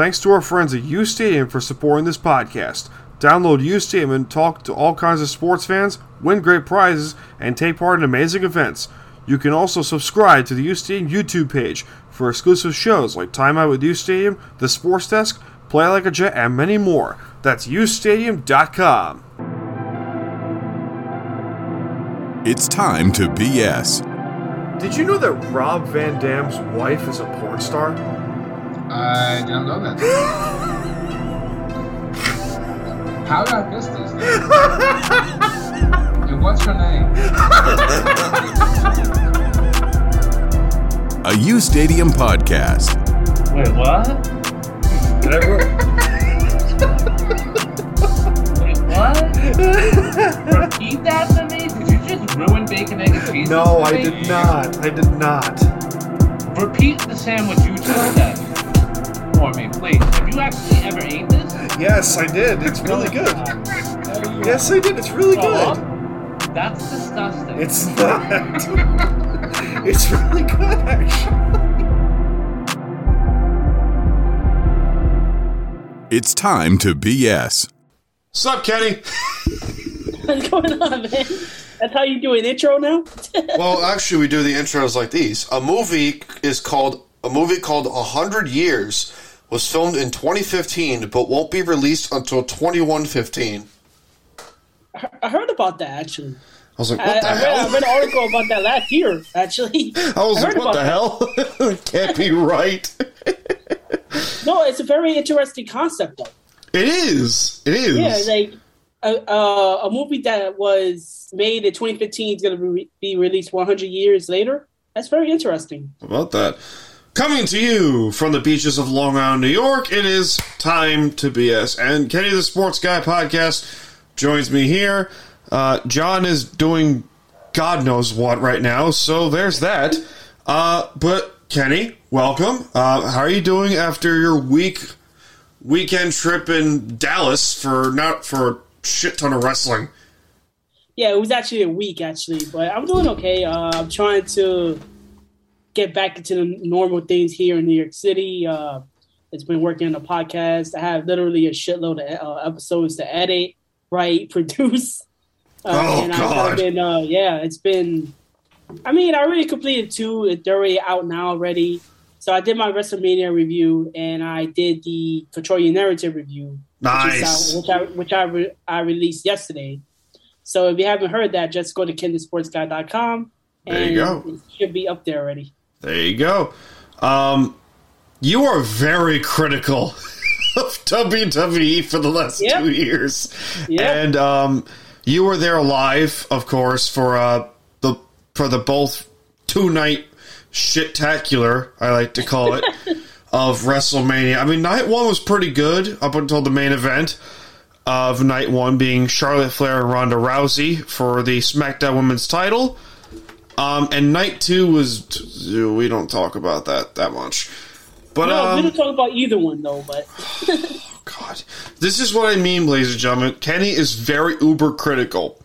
Thanks to our friends at U Stadium for supporting this podcast. Download U Stadium and talk to all kinds of sports fans, win great prizes, and take part in amazing events. You can also subscribe to the U Stadium YouTube page for exclusive shows like Time Out with U Stadium, The Sports Desk, Play Like a Jet, and many more. That's ustadium.com. It's time to BS. Did you know that Rob Van Dam's wife is a porn star? I don't know that. How did I miss this? and what's your name? A U Stadium podcast. Wait, what? Did Wait, what? Repeat that to me? Did you just ruin bacon, egg, and cheese? no, I did not. I did not. Repeat the sandwich you just said actually ever ate this? Yes, I did. It's really good. There Yes, I did. It's really are. good. That's disgusting. It's not. it's really good, actually. It's time to BS. Sup, Kenny? What's going on, man? That's how you do an intro now? Well, actually, we do the intros like these. A movie is called a movie called A Hundred Years was filmed in 2015, but won't be released until 2115. I heard about that actually. I was like, I, what the I, read, I hell? read an article about that last year, actually. I was I like, what the hell? Can't be right. No, it's a very interesting concept, though. It is. It is. Yeah, like a, uh, a movie that was made in 2015 is going to be, be released 100 years later. That's very interesting. About that? Coming to you from the beaches of Long Island, New York, it is time to BS. And Kenny the Sports Guy podcast joins me here. Uh, John is doing God knows what right now, so there's that. Uh, but Kenny, welcome. Uh, how are you doing after your week weekend trip in Dallas for not for a shit ton of wrestling? Yeah, it was actually a week actually, but I'm doing okay. Uh, I'm trying to get back into the normal things here in New York City. Uh, it's been working on the podcast. I have literally a shitload of uh, episodes to edit, write, produce. Uh, Oh, and I've God. been, uh, yeah, it's been. I mean, I already completed two. They're already out now already. So I did my WrestleMania review, and I did the Control Your Narrative review, which, Nice. out, which I which I, re- I released yesterday. So if you haven't heard that, just go to kenthesportsguy.com and There you go. it should be up there already. There you go. Um, you are very critical of WWE for the last Yep. two years, Yep. and um, you were there live, of course, for uh, the for the both two night shit-tacular, I like to call it, of WrestleMania. I mean, night one was pretty good up until the main event of night one being Charlotte Flair and Ronda Rousey for the SmackDown Women's title. Um, and night two was we don't talk about that that much. But no, we um, don't talk about either one though. But God, this is what I mean, ladies and gentlemen. Kenny is very uber critical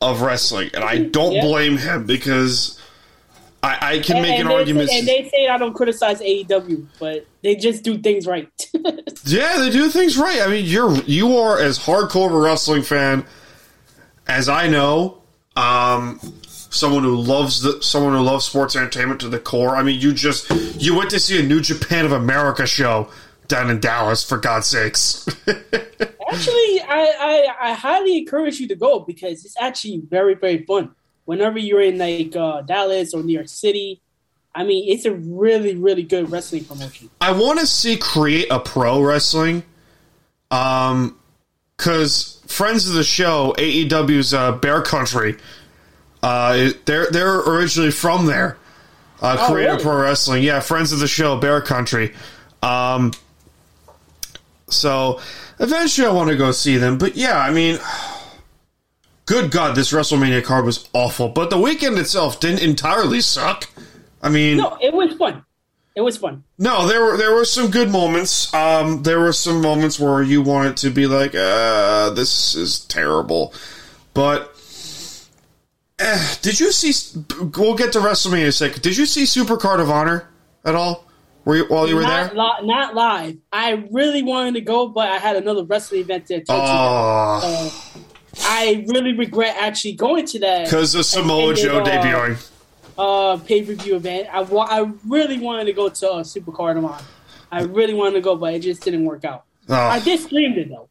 of wrestling, and I don't Yeah. blame him because I, I can And, make an and they argument. Say, and they say I don't criticize AEW, but they just do things right. Yeah, they do things right. I mean, you're you are as hardcore of a wrestling fan as I know. Um, someone who loves the someone who loves sports entertainment to the core. I mean, you just you went to see a New Japan of America show down in Dallas for God's sakes. actually, I, I I highly encourage you to go because it's actually very very fun. Whenever you're in like uh, Dallas or New York City, I mean, it's a really really good wrestling promotion. I want to see create a pro wrestling, um, because friends of the show AEW's uh, Bear Country, uh, they're they're originally from there. Uh, Oh, create a really? pro wrestling, yeah, friends of the show Bear Country. Um, so eventually I want to go see them, but yeah, I mean. Good God, this WrestleMania card was awful, but the weekend itself didn't entirely suck. I mean, No, it was fun. It was fun. no, there were there were some good moments. Um, there were some moments where you wanted to be like, uh, "This is terrible," but did you see? We'll get to WrestleMania in a second. Did you see Super Card of Honor at all? Were you, while you were not, there? li- not live. I really wanted to go, but I had another wrestling event attend Oh. Uh, I really regret actually going to that because of Samoa Joe uh, debuting. uh, pay per view event. I, wa- I really wanted to go to uh, Super Card of Honor. I really wanted to go, but it just didn't work out. Oh. I did stream it though.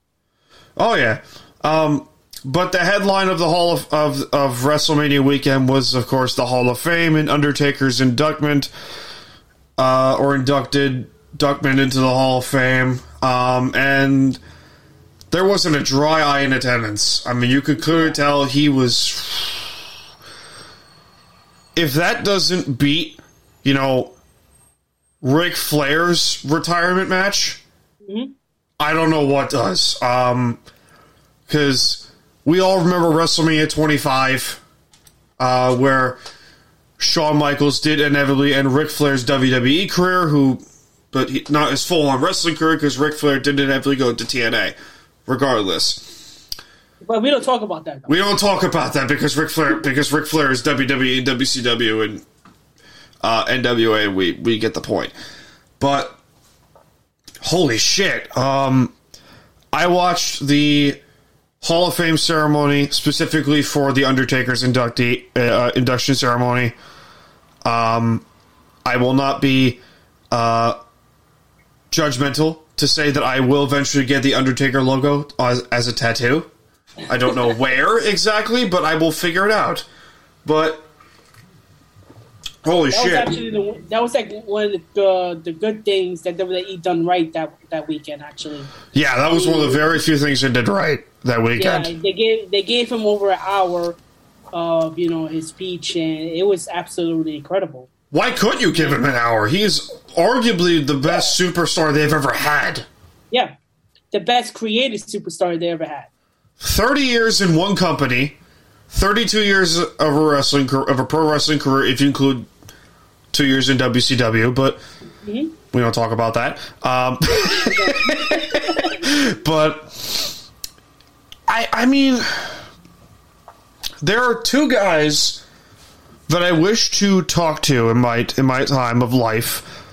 Oh yeah. Um, but the headline of the Hall of, of of WrestleMania weekend was, of course, the Hall of Fame and Undertaker's inductment, uh, or inducted Duckman into the Hall of Fame. Um, and there wasn't a dry eye in attendance. I mean, you could clearly tell he was. If that doesn't beat, you know, Ric Flair's retirement match, I don't know what does. Um, because we all remember WrestleMania 25, uh, where Shawn Michaels did inevitably end Ric Flair's WWE career, who, but he, not his full on wrestling career, because Ric Flair did inevitably go to TNA. Regardless, But we don't talk about that. Though. we don't talk about that because Ric Flair, because Ric Flair is WWE and WCW and uh, NWA. We we get the point, but holy shit! Um, I watched the Hall of Fame ceremony specifically for the Undertaker's inductee uh, induction ceremony. Um, I will not be uh, judgmental to say that I will eventually get the Undertaker logo as, as a tattoo. I don't know where exactly, but I will figure it out. But holy That was shit! actually the, that was like one of the the good things that WWE done right that that weekend. Actually, yeah, that was one of the very few things I did right that weekend. yeah, they gave they gave him over an hour of you know his speech, and it was absolutely incredible. Why couldn't you give him an hour? He's arguably the best superstar they've ever had. Yeah, the best creative superstar they ever had. 30 years in one company, 32 years of a wrestling of a pro wrestling career if you include 2 years in WCW, but we don't talk about that. Um, but I I mean there are two guys that I wish to talk to in my in my time of life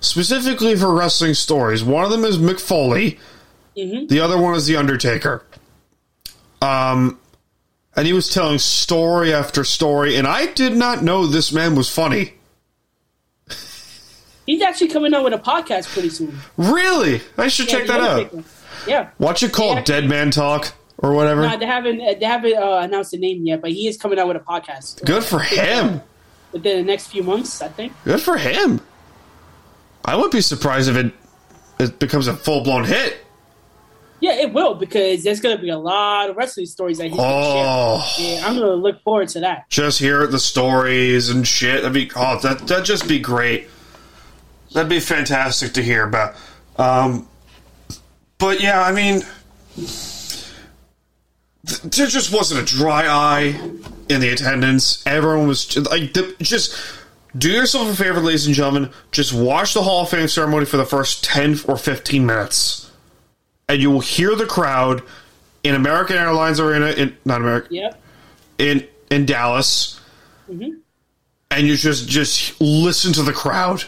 specifically for wrestling stories. One of them is Mick Foley. The other one is The Undertaker. Um, and he was telling story after story, and I did not know this man was funny. He's actually coming out with a podcast pretty soon. Really? I should check that out. Yeah. Watch it called Yeah. Dead Man Talk or whatever. No, they haven't they haven't uh, announced the name yet, but he is coming out with a podcast. Good for him. Within the next few months, I think. Good for him. I wouldn't be surprised if it it becomes a full blown hit. Yeah, it will because there's gonna be a lot of wrestling stories that he's Oh. share. Yeah, I'm gonna look forward to that. Just hear the stories and shit. That'd be oh that that'd just be great. That'd be fantastic to hear about. Um, but yeah, I mean, th- there just wasn't a dry eye in the attendance. Everyone was just, like, just do yourself a favor, ladies and gentlemen. Just watch the Hall of Fame ceremony for the first ten or fifteen minutes, and you will hear the crowd in American Airlines Arena in not American Yep. in in Dallas. and you just just listen to the crowd.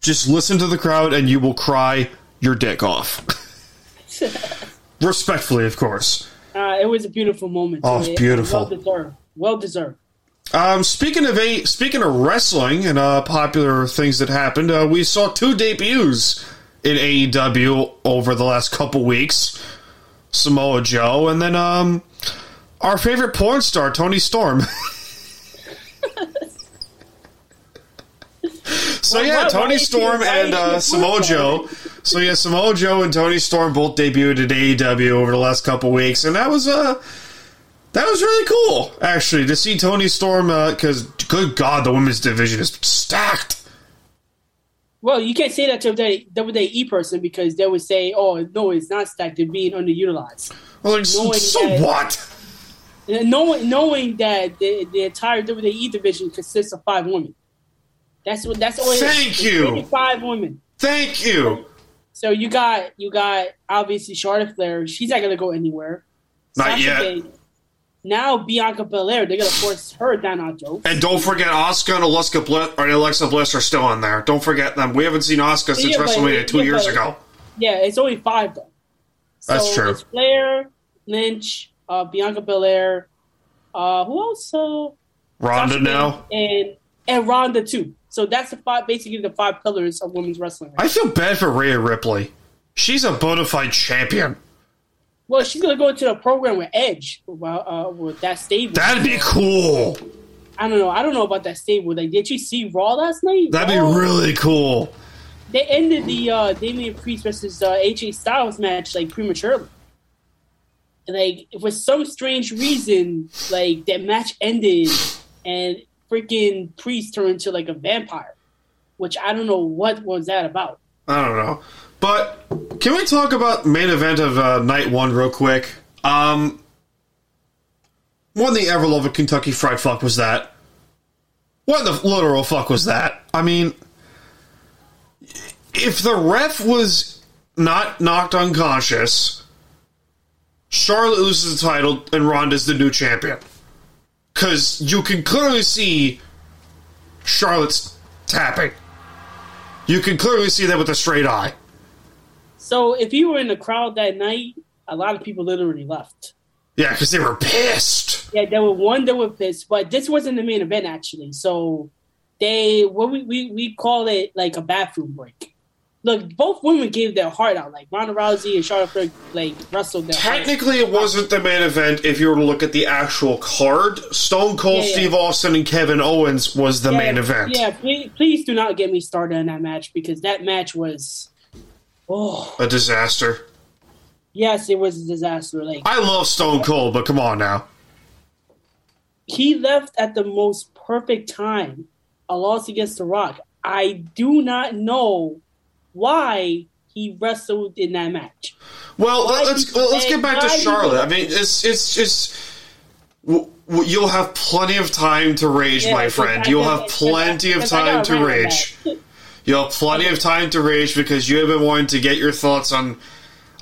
Just listen to the crowd, and you will cry your dick off. Respectfully, of course. Uh, it was a beautiful moment. Oh, It- beautiful. Well deserved. Well deserved. Um, speaking of a speaking of wrestling and uh, popular things that happened, uh, we saw two debuts in AEW over the last couple weeks. Samoa Joe, and then um, our favorite porn star Toni Storm. so Well, yeah, why- why Toni is Storm why and is uh, Samoa? Joe. So yeah, Samoa Joe and Toni Storm both debuted at AEW over the last couple weeks, and that was uh that was really cool actually to see Toni Storm because good God, the women's division is stacked. Well, you can't say that to a WWE person because they would say, "Oh, no, it's not stacked. They're being underutilized." Well, like, so, so that- what? Knowing, knowing that the, the entire WWE division consists of five women. That's what. That's all. is. Thank you. only Five women. Thank you. So you got you got obviously Charlotte Flair. She's not gonna go anywhere. Not Sasha yet. Banks. Now Bianca Belair, they're gonna force her down our throats. And don't forget, Asuka and Alexa Bliss, or Alexa Bliss are still in there. Don't forget them. We haven't seen Asuka since Yeah, WrestleMania two yeah, years but- ago. Yeah, it's only five though. That's true. It's Flair, Lynch, uh, Bianca Belair. Uh, who else? Uh, Ronda now. And and Ronda too. So that's the five, basically the five pillars of women's wrestling. I feel bad for Rhea Ripley. She's a bona fide champion. Well, she's gonna go into a program with Edge, well, uh, with that stable. That'd be cool. I don't know. I don't know about that stable. Like, did you see Raw last night? That'd be really cool. They ended the uh, Damian Priest versus uh, AJ Styles match like prematurely. Like for some strange reason, like that match ended, and freaking Priest turned into like a vampire, which I don't know what was that about. I don't know. But can we talk about main event of uh, night one real quick? Um, what in the ever loving Kentucky Fried Fuck was that? What the literal fuck was that? I mean, if the ref was not knocked unconscious, Charlotte loses the title and Ronda's the new champion. Because you can clearly see Charlotte's tapping. You can clearly see that with a straight eye. So if you were in the crowd that night, a lot of people literally left. Yeah, because they were pissed. Yeah, there were one that were pissed, but this wasn't the main event actually. So they what we we, we call it like a bathroom break. Look, both women gave their heart out. Like Ronda Rousey and Charlotte Flair like wrestled their heart. Technically, it wasn't the main event if you were to look at the actual card. Stone Cold Yeah, yeah. Steve Austin and Kevin Owens was the Yeah, main event. Yeah, please, please do not get me started on that match because that match was, oh A disaster. yes, it was a disaster. Like I love Stone Cold, but come on now. he left at the most perfect time. A loss against The Rock. I do not know why he wrestled in that match. Well, Why let's you let's get back to Charlotte. I mean, it's it's just w- w- you'll have plenty of time to rage, Yeah, my friend. You'll have plenty of time to rage. You'll have plenty of time to rage because you have been wanting to get your thoughts on.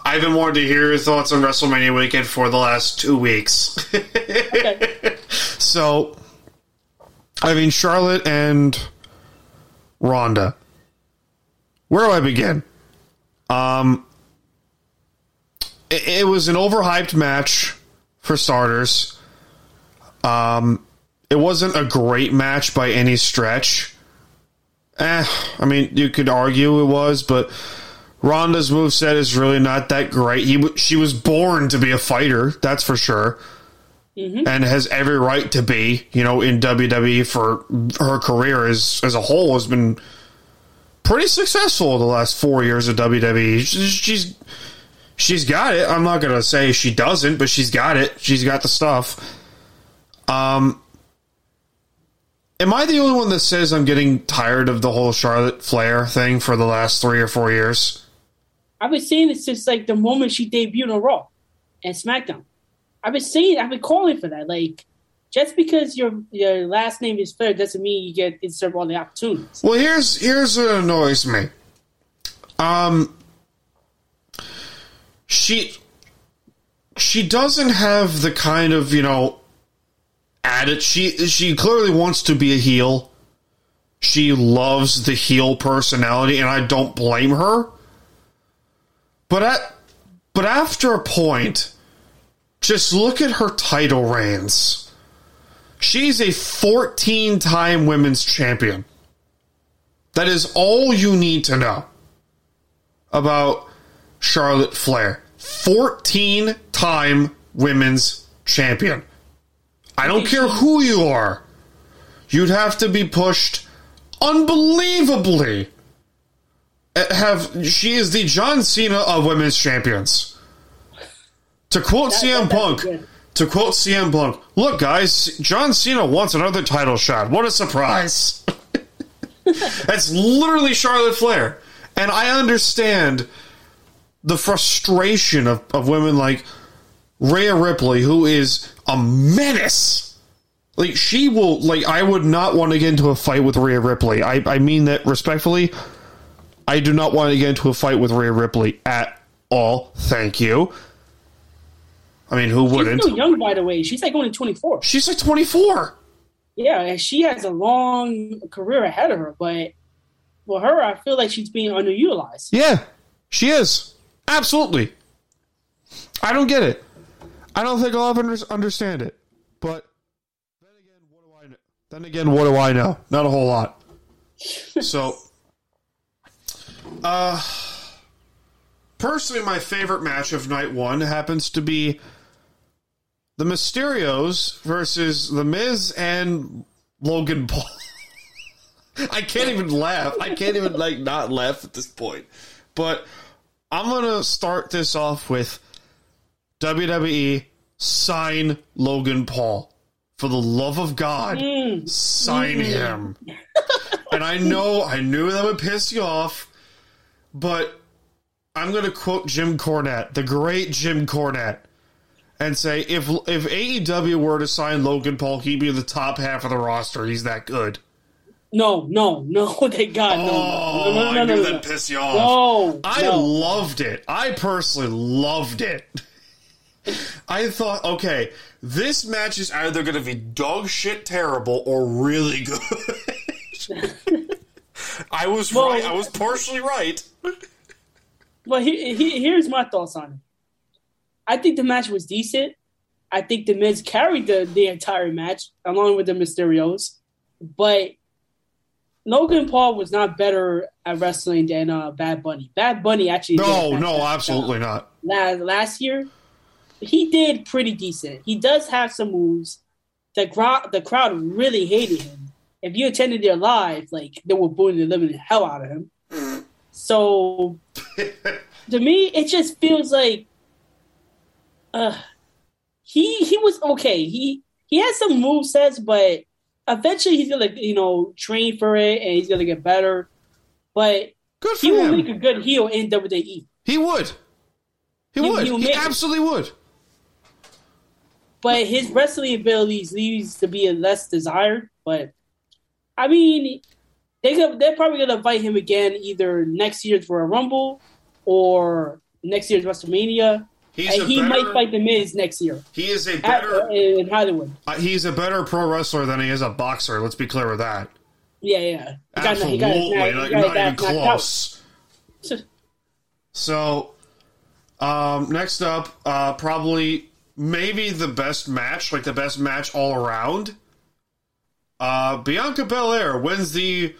I've been wanting to hear your thoughts on WrestleMania weekend for the last two weeks. Okay. so, I mean, Charlotte and Ronda. Where do I begin? Um, it, it was an overhyped match for starters. Um, it wasn't a great match by any stretch. Eh, I mean, you could argue it was, but Ronda's moveset is really not that great. He, she was born to be a fighter, that's for sure. And has every right to be, you know, in WWE for her career as as a whole has been pretty successful the last four years of WWE. She's she's, got it. I'm not gonna say she doesn't, but she's got it. She's got the stuff. Um, am I the only one that says I'm getting tired of the whole Charlotte Flair thing for the last three or four years? I've been saying it since like the moment she debuted on Raw and SmackDown. I've been saying, I've been calling for that. Like, just because your your last name is Flair doesn't mean you get to serve all the opportunities. Well, here's here's what annoys me. Um, she she doesn't have the kind of you know attitude. She she clearly wants to be a heel. she loves the heel personality, and I don't blame her. But at but after a point, just look at her title reigns. She's a 14 time women's champion. That is all you need to know about Charlotte Flair. 14 time women's champion. I don't care who you are. You'd have to be pushed unbelievably. Uh, Have she is the John Cena of women's champions. To quote That- CM that- Punk, good. To quote CM Punk, look guys, John Cena wants another title shot. What a surprise. That's literally Charlotte Flair. And I understand the frustration of, of women like Rhea Ripley, who is a menace. Like she will like I would not want to get into a fight with Rhea Ripley. I, I mean that respectfully. I do not want to get into a fight with Rhea Ripley at all. Thank you. I mean, who wouldn't? She's still young, by the way. She's like only 24. She's like 24. Yeah, and she has a long career ahead of her, but for her, I feel like she's being underutilized. Yeah, she is. Absolutely. I don't get it. I don't think I'll ever understand it. But then again, what do I know? Then again, what do I know? Not a whole lot. so, uh, personally, my favorite match of night one happens to be the Mysterios versus The Miz and Logan Paul. I can't even laugh. I can't even like not laugh at this point. But I'm gonna start this off with WWE sign Logan Paul. For the love of God, mm. sign mm. him. and I know I knew that would piss you off, but I'm gonna quote Jim Cornette, the great Jim Cornette, and say if if AEW were to sign Logan Paul, he'd be in the top half of the roster. He's that good. No, no, no, thank God, no, Oh, no, no, no, I knew no, that'd no. piss you off. No, I loved it. I personally loved it. I thought, okay, this match is either going to be dog shit terrible or really good. I was Well- right. I was partially right. But he, he, here's my thoughts on it. I think the match was decent. I think the Miz carried the, the entire match along with the Mysterios. But Logan Paul was not better at wrestling than uh, Bad Bunny. Bad Bunny actually. No, no, absolutely not. last, last year, he did pretty decent. He does have some moves. The crowd, the crowd really hated him. If you attended their live, like they were booing the living hell out of him. So, to me, it just feels like, uh, he he was okay. He he has some move sets, but eventually he's gonna you know train for it and he's gonna get better. But Good he will him. make a good heel in WWE. He would. He He- would. he He it. absolutely would. but his wrestling abilities leaves to be less desired. But I mean, they could, they're probably gonna invite him again either next year for a Rumble or next year's WrestleMania, He's and he better, might fight the Miz next year He is a at, better. in Hollywood. uh, he's a better pro wrestler than he is a boxer. Let's be clear with that. Yeah, yeah. He Absolutely, he got- he got- like, he got not even close. So, um, next up, uh, probably maybe the best match, like the best match all around. Uh, Bianca Belair wins the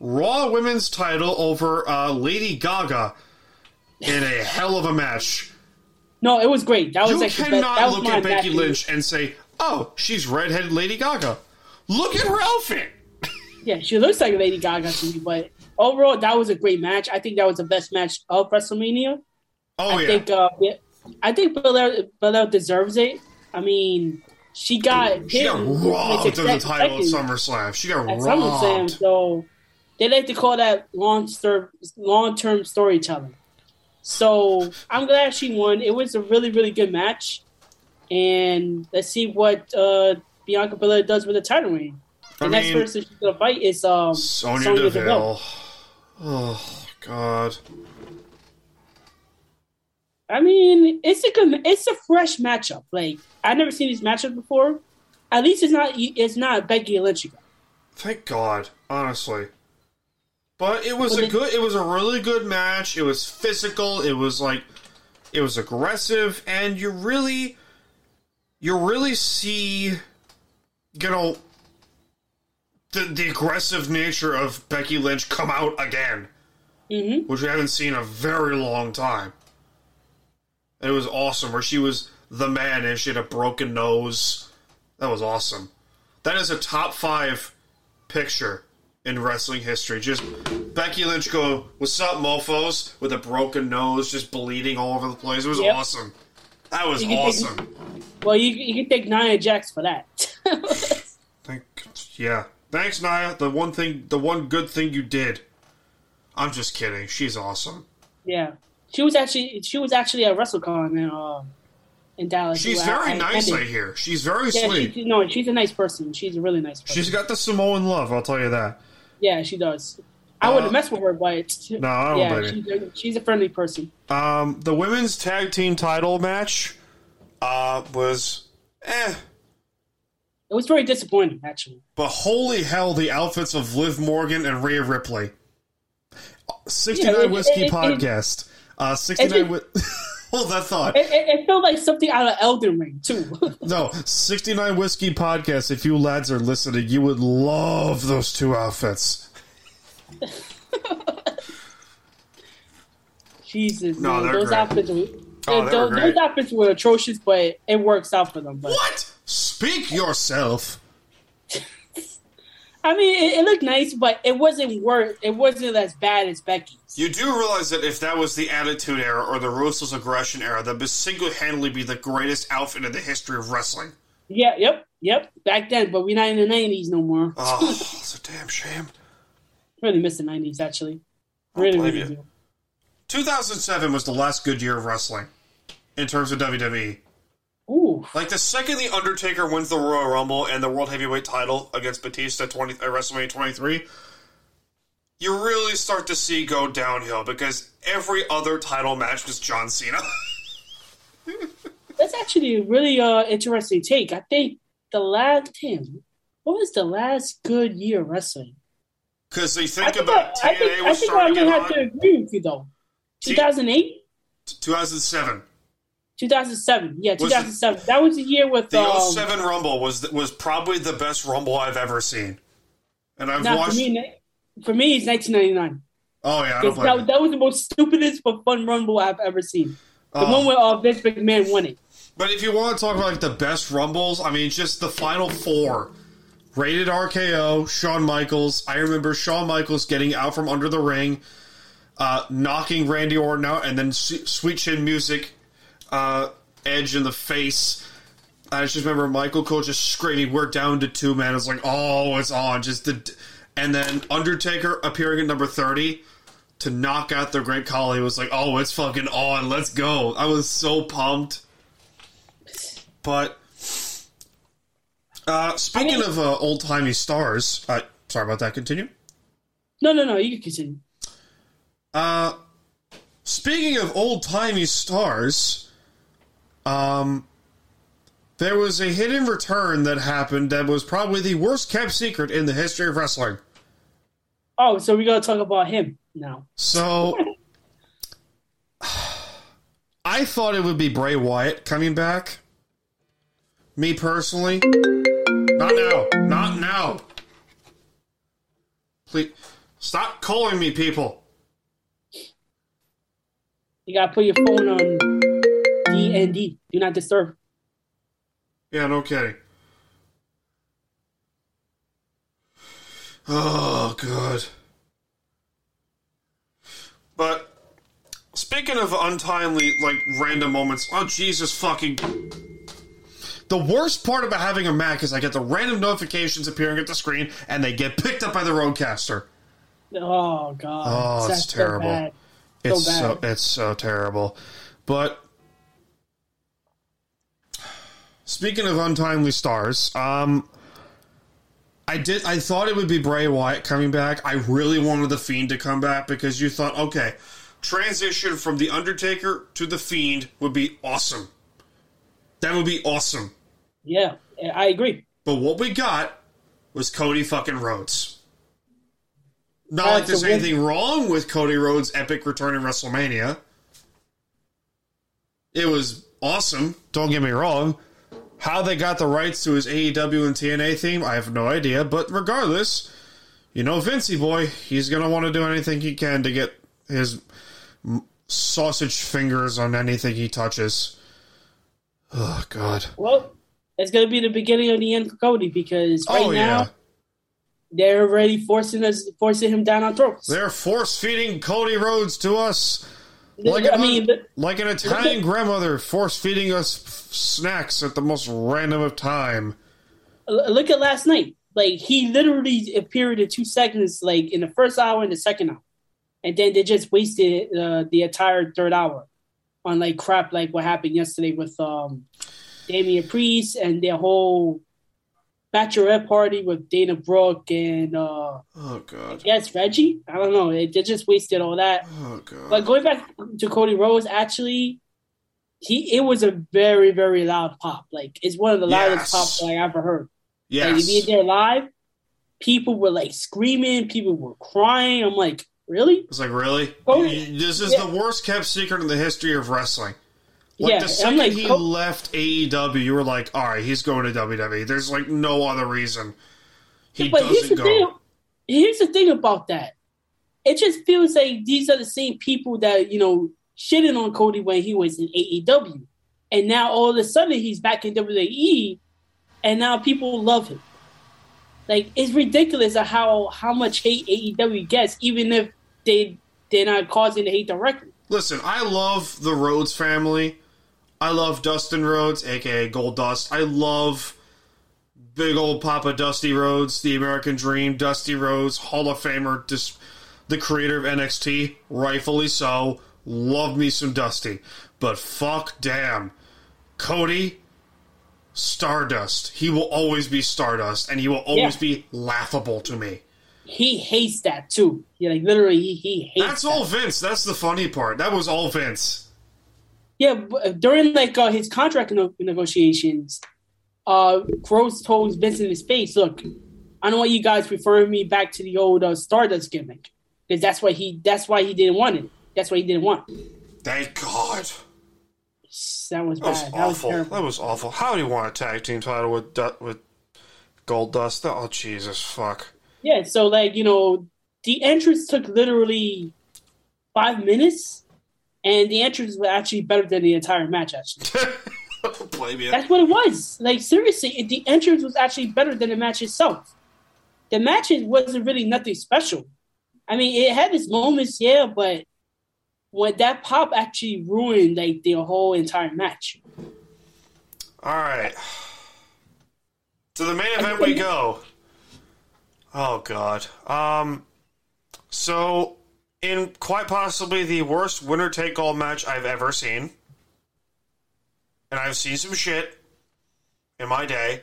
Raw Women's title over uh, Lady Gaga in a hell of a match. No, it was great. That was You like cannot that was look at Becky. Lynch and say, "Oh, she's redheaded Lady Gaga." Look at her outfit. Yeah, she looks like Lady Gaga to me, but overall, that was a great match. I think that was the best match of WrestleMania. Oh I yeah, think uh, yeah, I think Belair, Belair deserves it. I mean, she got she hit got like, robbed of the title at second SummerSlam. She got at SummerSlam, robbed. so they like to call that long term long term storytelling. So I'm glad she won. It was a really really good match, and let's see what uh, Bianca Belair does with the title reign. The I next mean- person she's gonna fight is um, Sonya, Sonya Deville. Oh God. I mean, it's a good, it's a fresh matchup. Like I've never seen these matchups before. At least it's not it's not Becky Lynch. Thank God, honestly. But it was a good. It was a really good match. It was physical. It was like, it was aggressive, and you really, you really see, you know, the the aggressive nature of Becky Lynch come out again, hmm which we haven't seen in a very long time. It was awesome. Where she was the man and she had a broken nose. That was awesome. That is a top five picture in wrestling history. Just Becky Lynch go, "What's up, mofo's?" with a broken nose, just bleeding all over the place. It was Yep. awesome. That was can take- awesome. Well, you you can thank Nia Jax for that. Thank, yeah. Thanks, Naya. The one thing, the one good thing you did. I'm just kidding. She's awesome. yeah, she was actually she was actually at WrestleCon in uh, in Dallas. She's very I nice. I attended. hear. She's very Yeah, sweet. she, no, she's a nice person. She's a really nice person. She's got the Samoan love. I'll tell you that. Yeah, she does. I Uh, wouldn't mess with her, but No, I don't yeah, she's a, she's a friendly person. Um, the women's tag team title match uh, was eh, It was very disappointing, actually. but holy hell, the outfits of Liv Morgan and Rhea Ripley. 69 Yeah, it- Whiskey it- it- Podcast. Uh, 69 it- Hold that thought. It, it, it felt like something out of Elden Ring too. No, 69 Whiskey Podcast. If you lads are listening, you would love those two outfits. Jesus, No, man, those great. outfits, were, Oh, they those, great. those outfits were atrocious, but it works out for them. But What? Speak yourself. I mean, it, it looked nice, but it wasn't worth. It wasn't as bad as Becky's. You do realize that if that was the Attitude Era or the Ruthless Aggression Era, that would single handedly be the greatest outfit in the history of wrestling. Yeah, yep, yep. Back then, but we're not in the nineties no more. Oh, it's a damn shame. really miss the nineties, actually. I don't Really, really do. 2007 was the last good year of wrestling in terms of WWE. Ooh, Like the second the Undertaker wins the Royal Rumble and the World Heavyweight Title against Batista 20 at WrestleMania 23, you really start to see go downhill because every other title match was John Cena. that's actually a really uh interesting take. I think the last damn, what was the last good year of wrestling? Because you I think think, about I, I TNA think, I think starting I'm gonna have to agree with you though. 2008, 2007. 2007, yeah, Was 2007. That was the year with The um, 07 Rumble was was probably the best Rumble I've ever seen. And I've watched. for me. For me, it's 1999. oh, yeah, I don't That, that was the most stupidest but fun rumble I've ever seen. The Oh. one where uh, Vince McMahon won it. But if you want to talk about like the best rumbles, I mean, just the final four. Rated RKO, Shawn Michaels. I remember Shawn Michaels getting out from under the ring, uh, knocking Randy Orton out, and then Sweet Chin Music, uh, Edge in the face. I just remember Michael Cole just screaming, "We're down to two, man!" It's like, oh, it's on. Just the, and then Undertaker appearing at number thirty to knock out the Great Khali was like, oh, it's fucking on. Let's go. I was so pumped. But uh, speaking I mean- of uh, old timey stars, uh, sorry about that. Continue. No, no, no. You can continue. Uh, speaking of old timey stars, um, there was a hidden return that happened that was probably the worst kept secret in the history of wrestling. Oh, so we're gonna talk about him now. So, I thought it would be Bray Wyatt coming back. Me personally, not now, not now. Please stop calling me people. You gotta put your phone on DND. Do not disturb. Yeah, no kidding. Oh, God. But speaking of untimely, like random moments, oh Jesus fucking! The worst part about having a Mac is I get the random notifications appearing at the screen, and they get picked up by the RODECaster. Oh god. Oh, it's That's so terrible. bad. It's So so it's so terrible. But speaking of untimely stars, um I did I thought it would be Bray Wyatt coming back. I really wanted the Fiend to come back because you thought, okay, transition from the Undertaker to the Fiend would be awesome. That would be awesome. Yeah, I agree. But what we got was Cody fucking Rhodes. Not Uh, like there's so what- anything wrong with Cody Rhodes' epic return in WrestleMania. It was awesome. Don't get me wrong. How they got the rights to his AEW and TNA theme, I have no idea. But regardless, you know, Vincey boy, he's gonna want to do anything he can to get his sausage fingers on anything he touches. Oh God. Well, it's going to be the beginning of the end for Cody because oh, right oh now yeah. they're already forcing us, forcing him down our throats. They're force feeding Cody Rhodes to us. I Like an, mean, the- like an Italian grandmother force feeding us f- snacks at the most random of time. Look at last night. Like he literally appeared in two seconds, like in the first hour and the second hour, and then they just wasted uh, the entire third hour on like crap, like what happened yesterday with um, Damian Priest and their whole bachelorette party with Dana Brooke and uh, Oh God. yes, Reggie. I don't know. They, they just wasted all that. Oh God. But going back to Cody Rhodes, actually, he it was a very very loud pop. Like it's one of the loudest Yes. pops I've ever heard. yes. Like if you're there live, people were like screaming, people were crying. I'm like, really? It's like really. You- this is yeah. the worst kept secret in the history of wrestling. Like Yeah, the second like, he left AEW, you were like, all right, he's going to WWE. There's like no other reason he but doesn't the go. thing. Here's the thing about that. It just feels like these are the same people that you know shitting on Cody when he was in AEW, and now all of a sudden he's back in WWE, and now people love him. Like it's ridiculous how how much hate AEW gets, even if they they're not causing the hate directly. Listen, I love the Rhodes family. I love Dustin Rhodes, aka Goldust. I love big old Papa Dusty Rhodes, the American Dream, Dusty Rhodes, Hall of Famer, dis- the creator of NXT, rightfully so. Love me some Dusty. But fuck damn. Cody, Stardust. He will always be Stardust, and he will always Yeah. be laughable to me. He hates that too. Yeah, like literally, he, he hates. That's that. all Vince. That's the funny part. That was all Vince. Yeah, during like uh, his contract no- negotiations, uh, Gross told Vince in his face, "Look, I don't want you guys referring me back to the old uh, Stardust gimmick because that's why he that's why he didn't want it. That's why he didn't want. It. Thank God. That was That was bad. That was awful. That was awful. How do you want a tag team title with with Goldust? Oh Jesus, fuck. Yeah, so like you know, the entrance took literally five minutes, and the entrance was actually better than the entire match. Actually, you. That's what it was. Like seriously, the entrance was actually better than the match itself. The match wasn't really nothing special. I mean, it had its moments, yeah, but when that pop actually ruined like the whole entire match. All right. To the main event we go. Oh God. Um. So, in quite possibly the worst winner take all match I've ever seen, and I've seen some shit in my day.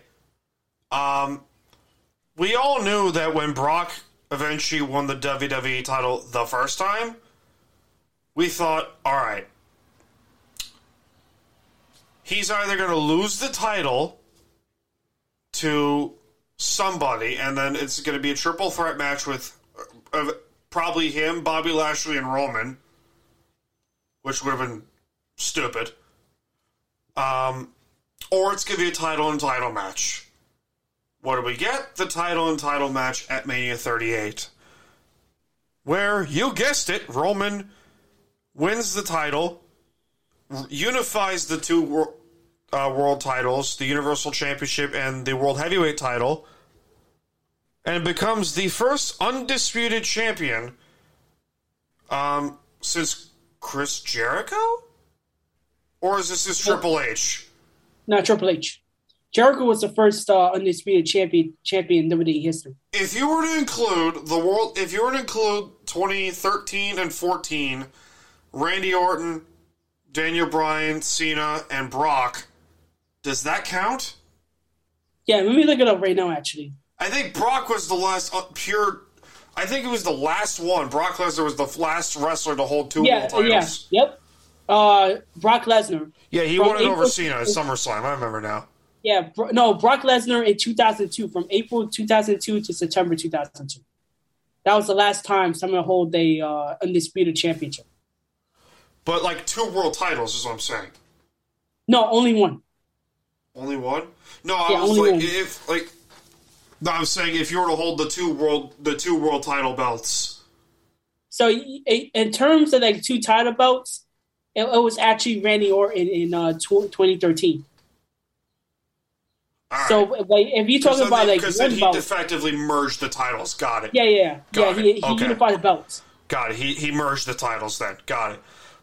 Um, we all knew that when Brock eventually won the WWE title the first time, we thought, all right, he's either going to lose the title to somebody, and then it's going to be a triple threat match with uh, probably him, Bobby Lashley, and Roman, which would have been stupid. Um, or it's going to be a title and title match. What do we get? The title and title match at Mania 38. Where, you guessed it, Roman wins the title, unifies the two wor- uh, world titles, the Universal Championship and the World Heavyweight title, and becomes the first undisputed champion um, since Chris Jericho? Or is this his Triple H? Not Triple H. Jericho was the first uh, undisputed champion champion in WWE history. If you were to include the world, if you were to include 2013 and 14, Randy Orton, Daniel Bryan, Cena, and Brock, does that count? Yeah, let me look it up right now. Actually, I think Brock was the last uh, pure. I think it was the last one. Brock Lesnar was the last wrestler to hold two yeah, world titles. yeah, yep. Uh, Brock Lesnar. Yeah, he won it over Cena at SummerSlam. I remember now. Yeah, Bro- no, Brock Lesnar in 2002, from April 2002 to September 2002. That was the last time someone hold a uh, undisputed championship. But like two world titles is what I'm saying. No, only one. Only one? No, I Yeah, was like one. if like no, I'm saying if you were to hold the two world the two world title belts. So in terms of like two title belts, it, it was actually Randy Orton in uh, 2013. All right. So like, if you're talking about like because then one he belt, effectively merged the titles. Got it. yeah, yeah, yeah, Got he, he Okay. unified the belts. Got it. He he merged the titles then. Got it.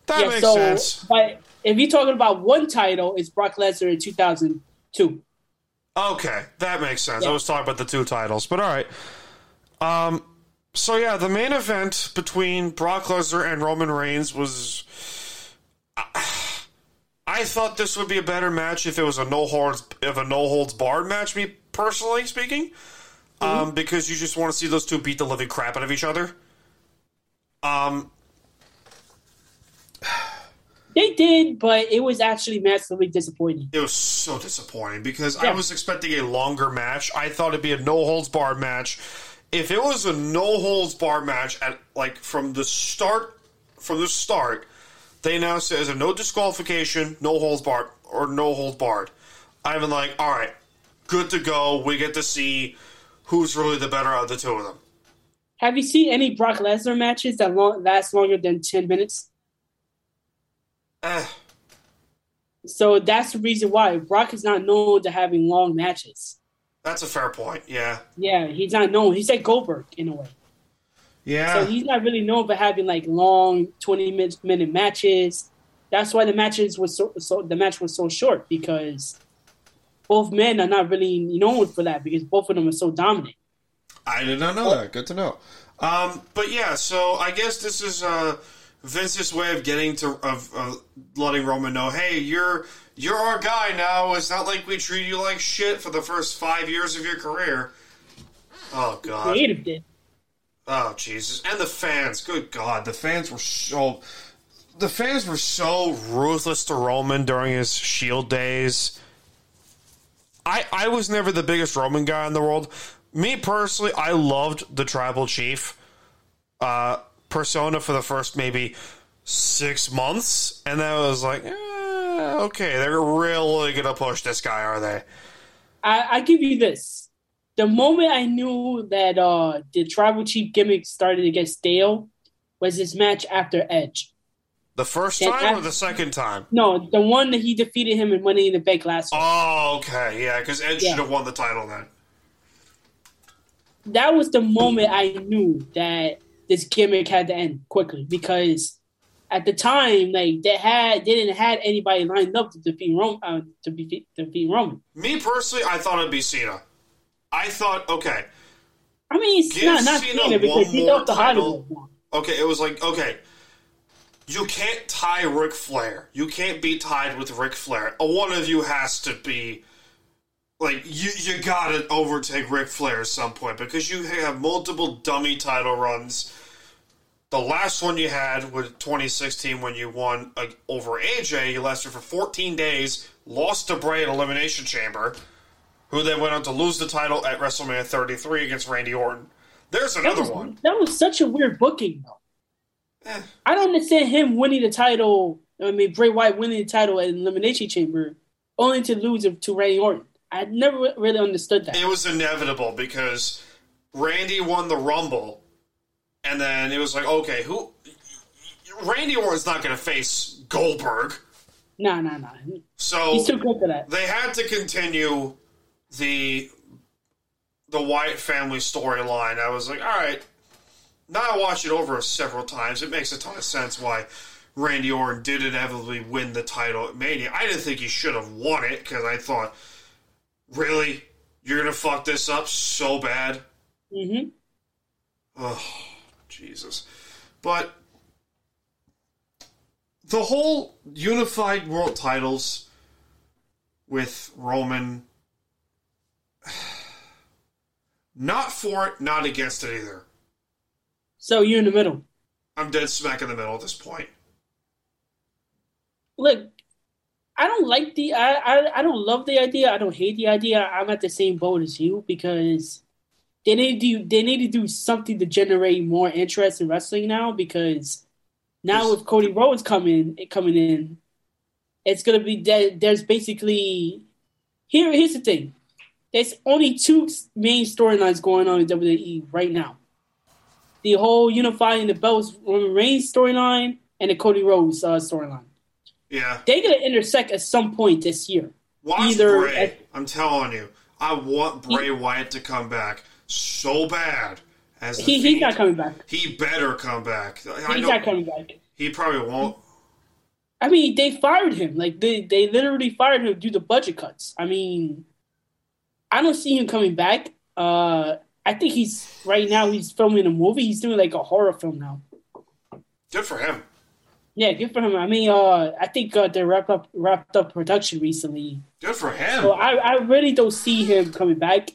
That yeah, makes so sense. but if you're talking about one title, it's Brock Lesnar in 2002. Okay, that makes sense. Yeah. I was talking about the two titles, but all right. Um, so yeah, the main event between Brock Lesnar and Roman Reigns was. I thought this would be a better match if it was a no holds if a no holds barred match. Me personally speaking, um, because you just want to see those two beat the living crap out of each other. Um, They did, but it was actually massively disappointing. It was so disappointing because I was expecting a longer match. I thought it'd be a no holds barred match. If it was a no holds barred match at like from the start, from the start, they announced it as a no disqualification, no holds barred, or no holds barred. I've been like, all right, good to go. We get to see who's really the better of the two of them. Have you seen any Brock Lesnar matches that long, last longer than 10 minutes? Eh, So that's the reason why Brock is not known to having long matches. that's a fair point. Yeah, Yeah, he's not known. He's like Goldberg in a way. yeah. So he's not really known for having like long 20 minute, minute matches. That's why the matches was so, so the match was so short because both men are not really known for that because both of them are so dominant. I did not know that. Good to know. Um, but yeah, so I guess this is uh, Vince's way of getting to of uh, letting Roman know, hey, you're you're our guy now. It's not like we treat you like shit for the first five years of your career. Oh god. Creative did. Oh Jesus! And the fans. Good God, the fans were so. The fans were so ruthless to Roman during his Shield days. I I was never the biggest Roman guy in the world. Me personally, I loved the Tribal Chief uh, persona for the first maybe six months, and then I was like, eh, okay, they're really gonna push this guy, are they? I, I give you this. The moment I knew that uh, the tribal chief gimmick started to get stale was this match after Edge. The first time or the second time? No, the one that he defeated him in Money in the Bank last week. Oh, okay, yeah, because Edge Yeah. should have won the title then. that was the moment I knew that this gimmick had to end quickly because at the time, like they had they didn't had anybody lined up to defeat Roman uh, to defeat, defeat Roman. Me personally, I thought it'd be Cena. I thought, okay, I mean, it's Give not not Cena Cena because he thought the title. Hollywood okay, it was like, okay, you can't tie Ric Flair. You can't be tied with Ric Flair. One of you has to be, like, you, you gotta overtake Ric Flair at some point because you have multiple dummy title runs. The last one you had was 2016 when you won uh, over AJ. You lasted for 14 days, lost to Bray at Elimination Chamber, who then went on to lose the title at WrestleMania 33 against Randy Orton. There's That another was, one. that was such a weird booking, though. Eh. I don't understand him winning the title. I mean, Bray Wyatt winning the title at Elimination Chamber, only to lose it to Randy Orton. I never really understood that. It was inevitable because Randy won the Rumble, and then it was like, okay, who? Randy Orton's not going to face Goldberg, Nah, nah, nah. so He's too good for that. they had to continue the the Wyatt family storyline. I was like, all right. Now I watched it over several times. It makes a ton of sense why Randy Orton did inevitably win the title at Mania. I didn't think he should have won it because I thought, really, you're gonna fuck this up so bad. hmm Oh, Jesus. But the whole unified world titles with Roman not for it, not against it either. So you're in the middle. I'm dead smack in the middle at this point. Look, I don't like the I, I I don't love the idea. I don't hate the idea. I'm at the same boat as you because they need to do, they need to do something to generate more interest in wrestling now because now with Cody Rhodes coming coming in, it's gonna be there, there's basically here here's the thing. There's only two main storylines going on in WWE right now. The whole unifying the belts Roman Reigns storyline and the Cody Rhodes uh, storyline. Yeah. They're gonna intersect at some point this year. Watch Either Bray. at- I'm telling you, I want Bray Wyatt to come back so bad. As he, he's not coming back. He better come back. I He's not coming back. He probably won't. I mean, they fired him. Like they, they literally fired him due to budget cuts. I mean, I don't see him coming back. Uh, I think he's right now. He's filming a movie. He's doing like a horror film now. Good for him. Yeah, good for him. I mean, uh, I think uh, they wrapped up wrapped up production recently. Good for him. So I, I really don't see him coming back.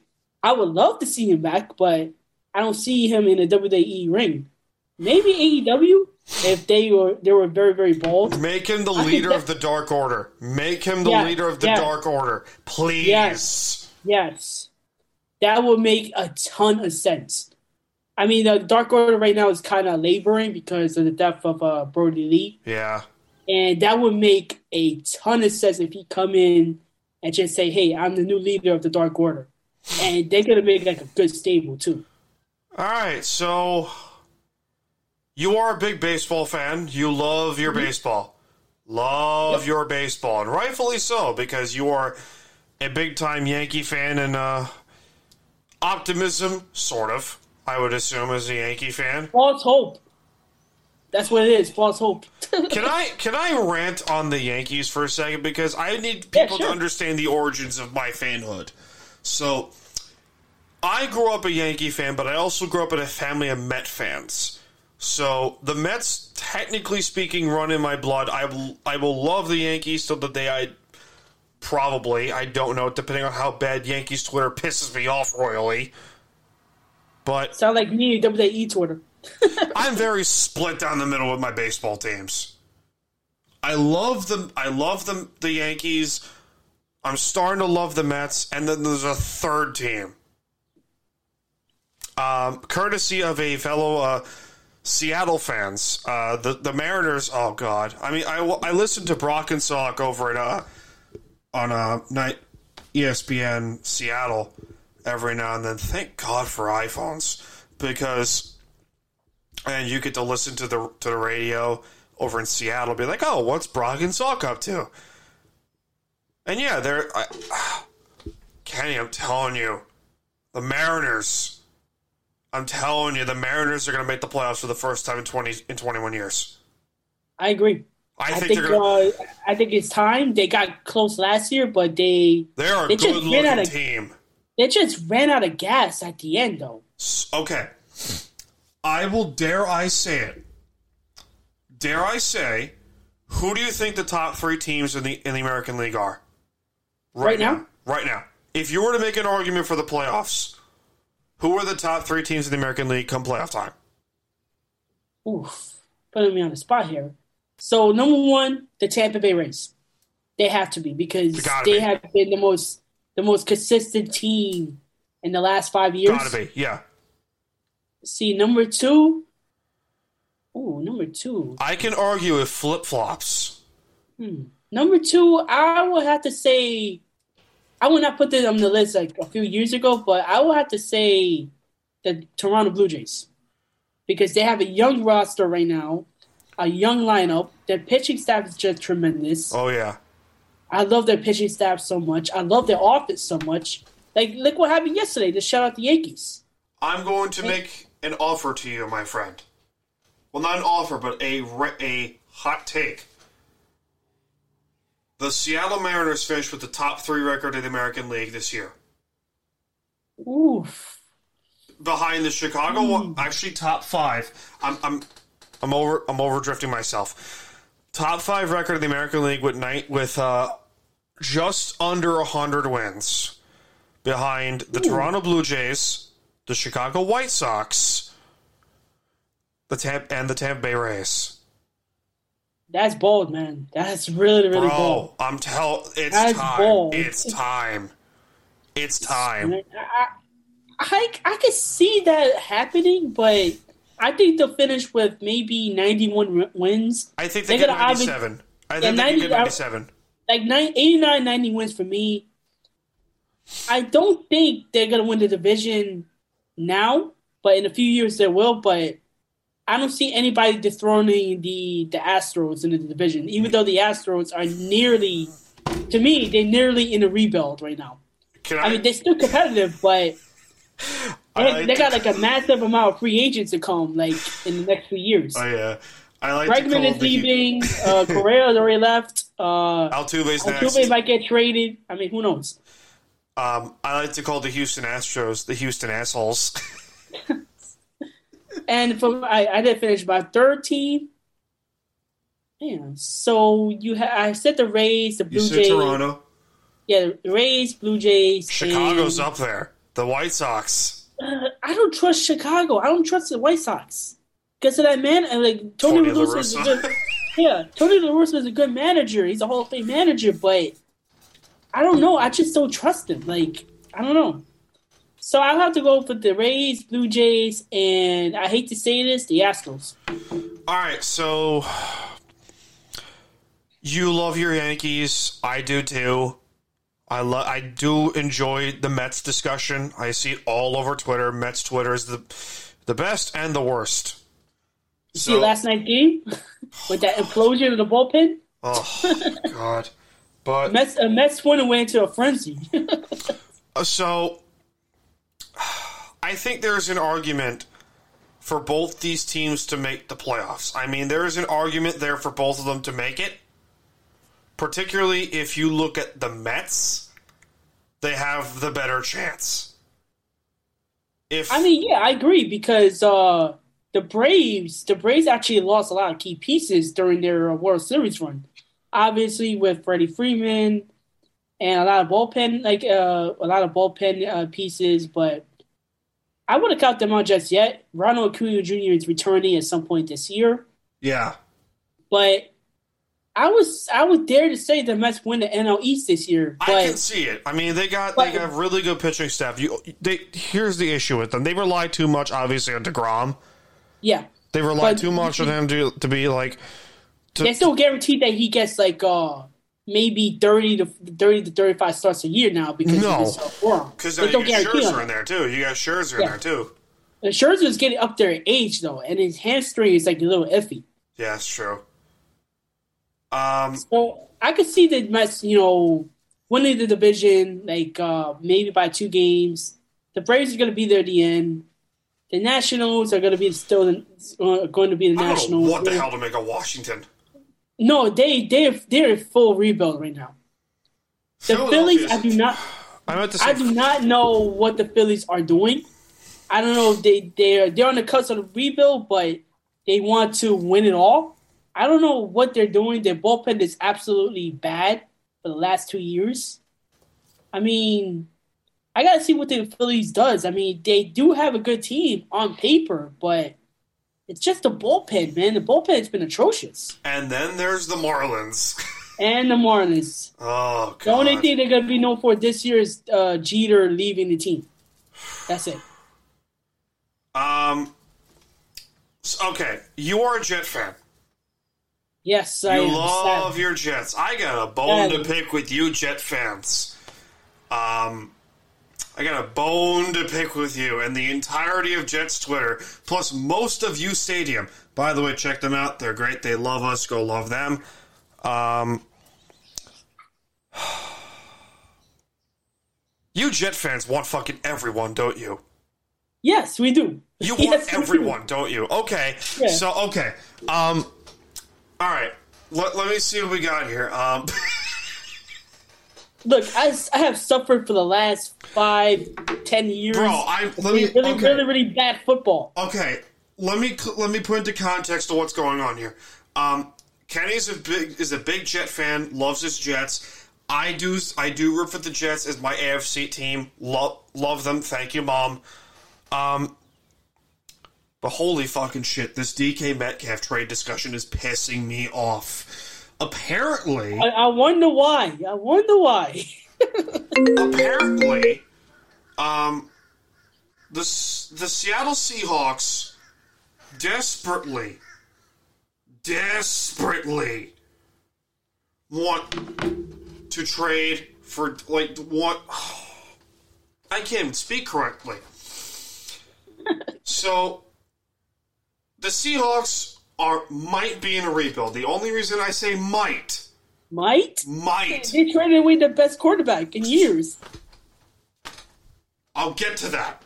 I would love to see him back, but I don't see him in a WWE ring. Maybe AEW if they were they were very very bold. Make him the I leader that- of the Dark Order. Make him the Yeah, leader of the yeah. Dark Order. Please. Yes. Yes, that would make a ton of sense. I mean, the Dark Order right now is kind of laboring because of the death of uh, Brodie Lee, Yeah. and that would make a ton of sense if he come in and just say, "Hey, I'm the new leader of the Dark Order," and they're gonna make like a good stable too. All right. So you are a big baseball fan. You love your baseball. Love your baseball, and rightfully so because you are a big time Yankee fan and uh, optimism, sort of. I would assume as a Yankee fan. False hope. That's what it is. False hope. Can I can I rant on the Yankees for a second because I need people to sure. understand the origins of my fanhood. So, I grew up a Yankee fan, but I also grew up in a family of Met fans. So the Mets, technically speaking, run in my blood. I will, I will love the Yankees till the day I probably I don't know, depending on how bad Yankees Twitter pisses me off royally. But Sound like me, WWE Twitter. I'm very split down the middle with my baseball teams. I love the I love the the Yankees. I'm starting to love the Mets, and then there's a third team. Um, courtesy of a fellow uh, Seattle fans, uh, the the Mariners. Oh God, I mean, I I listened to Brock and Salk over at uh, on a night ESPN Seattle every now and then. Thank God for iPhones because and you get to listen to the to the radio over in Seattle. Be like, oh, what's Brock and Salk up to? And yeah, they're I, Kenny. I'm telling you, the Mariners. I'm telling you, the Mariners are going to make the playoffs for the first time in twenty in 21 years. I agree. I, I think, think they're uh, I think it's time. They got close last year, but they They're a they good just ran out looking of team. they just ran out of gas at the end, though. Okay, I will dare I say it. Dare I say, who do you think the top three teams in the in the American League are? Right now? Right now. If you were to make an argument for the playoffs, who are the top three teams in the American League come playoff time? Oof, putting me on the spot here. So number one, the Tampa Bay Rays. They have to be because They be. have been the most the most consistent team in the last five years. Gotta be, yeah. See, number two. Ooh, number two. I can argue with flip flops. Hmm. Number two, I would have to say, I would not put this on the list like a few years ago, but I would have to say the Toronto Blue Jays because they have a young roster right now, a young lineup. Their pitching staff is just tremendous. Oh yeah. I love their pitching staff so much. I love their offense so much. Like, look what happened yesterday to shut out the Yankees. I'm going to make an offer to you, my friend. Well, not an offer, but a re- a hot take. The Seattle Mariners finished with the top three record in the American League this year, Oof. behind the Chicago. Wa- Actually, top five. I'm I'm I'm over I'm over drifting myself. Top five record in the American League with night with uh, just under hundred wins, behind the Toronto Blue Jays, the Chicago White Sox, the Tampa and the Tampa Bay Rays. That's bold, man. That's really, really bold. Bro, I'm tell it's That's time. bold. It's time. It's time. I, I, I, could see that happening, but I think they'll finish with maybe 91 wi- wins. I think they They're get gonna obvi- 97. I Yeah, think they 90 can get 97. Like nine, 89, 90 wins for me. I don't think they're going to win the division now, but in a few years they will. But I don't see anybody dethroning the, the Astros in the division, even though the Astros are nearly, to me, they're nearly in a rebuild right now. Can I mean, they're still competitive, but they, like they got like a massive amount of free agents to come, like in the next few years. Oh yeah, I like Bregman is leaving. Uh, Correa has already left. Uh, Altuve's next. Altuve might get traded. I mean, who knows? Um, I like to call the Houston Astros the Houston assholes. And for I, I did finish my third team. Yeah. So you ha- I said the Rays, the You Blue said Jays. Toronto. Yeah, the Rays, Blue Jays. Chicago's and- up there. The White Sox. Uh, I don't trust Chicago. I don't trust the White Sox because of that man. And like Tony, Tony La Russa is a good, Russa. yeah, Tony La Russa is a good manager. He's a Hall of Fame manager, but I don't know. I just don't trust him. Like I don't know. So I'll have to go for the Rays, Blue Jays, and I hate to say this, the Astros. All right, so you love your Yankees. I do too. I love. I do enjoy the Mets discussion. I see it all over Twitter. Mets Twitter is the the best and the worst. You see last night's game with that implosion of the bullpen. Oh God! But Mets, uh, Mets went away into a frenzy. Uh, So, I think there's an argument for both these teams to make the playoffs. I mean, there is an argument there for both of them to make it. Particularly if you look at the Mets, they have the better chance. If I mean, yeah, I agree because uh, the Braves, the Braves actually lost a lot of key pieces during their World Series run. Obviously, with Freddie Freeman and a lot of bullpen, like uh, a lot of bullpen uh, pieces, but I wouldn't count them out just yet. Ronald Acuna Jr. is returning at some point this year, yeah, but I was I would dare to say the Mets win the NL East this year. But I can see it. I mean, they got they got really good pitching staff. You, they here's the issue with them: they rely too much, obviously, on Degrom. yeah, They rely But- too much on him to to be like. To, They're still guaranteed that he gets like uh maybe thirty to thirty to thirty five starts a year now because No. of his. Because They don't got guarantee Scherzer him. in there too. You got Scherzer in there too. And Scherzer's getting up there in age though, and his hamstring is like a little iffy. Yeah, that's true. Um, So I could see the Mets, you know, winning the division like uh maybe by two games. The Braves are going to be there at the end. The Nationals are going to be still the, uh, going to be the I don't know Nationals. what the hell to make of Washington. No, they they they're in full rebuild right now. The Phillies, I do not. I meant to say I do not know what the Phillies are doing. I don't know if they they're they're on the cusp of the rebuild, but they want to win it all. I don't know what they're doing. Their bullpen is absolutely bad for the last two years. I mean, I gotta see what the Phillies does. I mean, they do have a good team on paper, but it's just the bullpen, man. The bullpen's been atrocious. And then there's the Marlins. And the Marlins. oh God. The only thing they're gonna be known for this year is uh, Jeter leaving the team. That's it. Um. Okay, you are a Jet fan. Yes, I You love Sad. your Jets. I got a bone to pick with you, Jet fans. Um, I got a bone to pick with you and the entirety of Jets Twitter, plus most of you Stadium. By the way, check them out. They're great. They love us. Go love them. Um, you Jet fans want fucking everyone, don't you? Yes, we do. You Yes, want do. everyone, don't you? Okay. Yeah. So okay. Um all right. Let, let me see what we got here. Um Look, I, I have suffered for the last five, ten years. Bro, I- let really, me- really, okay. really, really bad football. Okay, let me let me put into context of what's going on here. Um, is a big is a big Jet fan, loves his Jets. I do I do root for the Jets as my AFC team. Love love them. Thank you, mom. Um, But holy fucking shit, this DK Metcalf trade discussion is pissing me off. Apparently, I, I wonder why. I wonder why. apparently, um, the the Seattle Seahawks desperately, desperately want to trade for like want. I can't even speak correctly. so the Seahawks are might be in a rebuild. The only reason I say might, Might? might, They traded away the best quarterback in years. I'll get to that.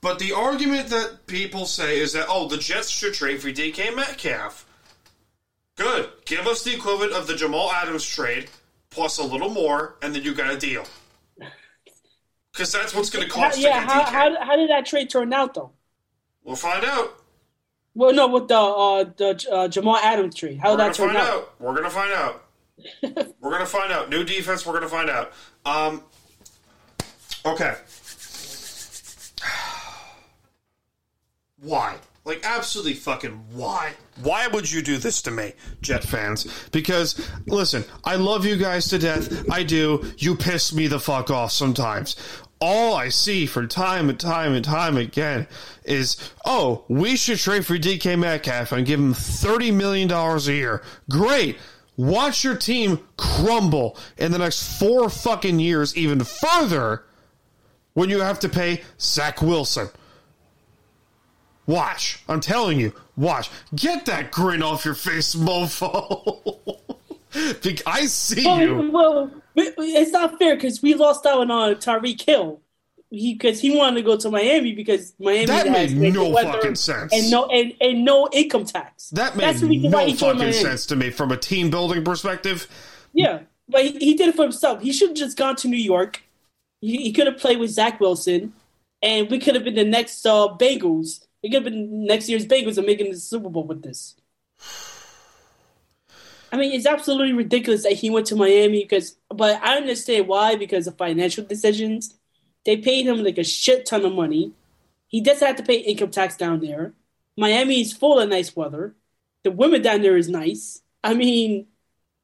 But the argument that people say is that oh, the Jets should trade for DK Metcalf. Good, give us the equivalent of the Jamal Adams trade plus a little more, and then you got a deal. Because that's what's going to How, cost yeah, to get how, how, how did that trade turn out, though? we'll find out. Well, no, with the uh, the uh, Jamal Adams tree. How did that turn out? out. We're gonna find out. we're gonna find out. New defense. We're gonna find out. Um. Okay. Why? Like absolutely fucking why? Why would you do this to me, Jet fans? Because listen, I love you guys to death. I do. You piss me the fuck off sometimes. All I see from time and time and time again is, oh, we should trade for DK Metcalf and give him thirty million dollars a year. Great. Watch your team crumble in the next four fucking years even further when you have to pay Zach Wilson. Watch. I'm telling you. Watch. Get that grin off your face, mofo. I see Well, you. well, it's not fair because we lost out on uh, Tyreek Hill. He because he wanted to go to Miami because Miami That has made no fucking sense. and no and, and no income tax. That made no fucking sense to me from a team building perspective. Yeah, but he, he did it for himself. He should have just gone to New York. He, he could have played with Zach Wilson, and we could have been the next uh, Bengals. We could have been next year's Bengals and making the Super Bowl with this. I mean, it's absolutely ridiculous that he went to Miami because, but I understand why because of financial decisions. They paid him like a shit ton of money. He doesn't have to pay income tax down there. Miami is full of nice weather. The women down there is nice. I mean,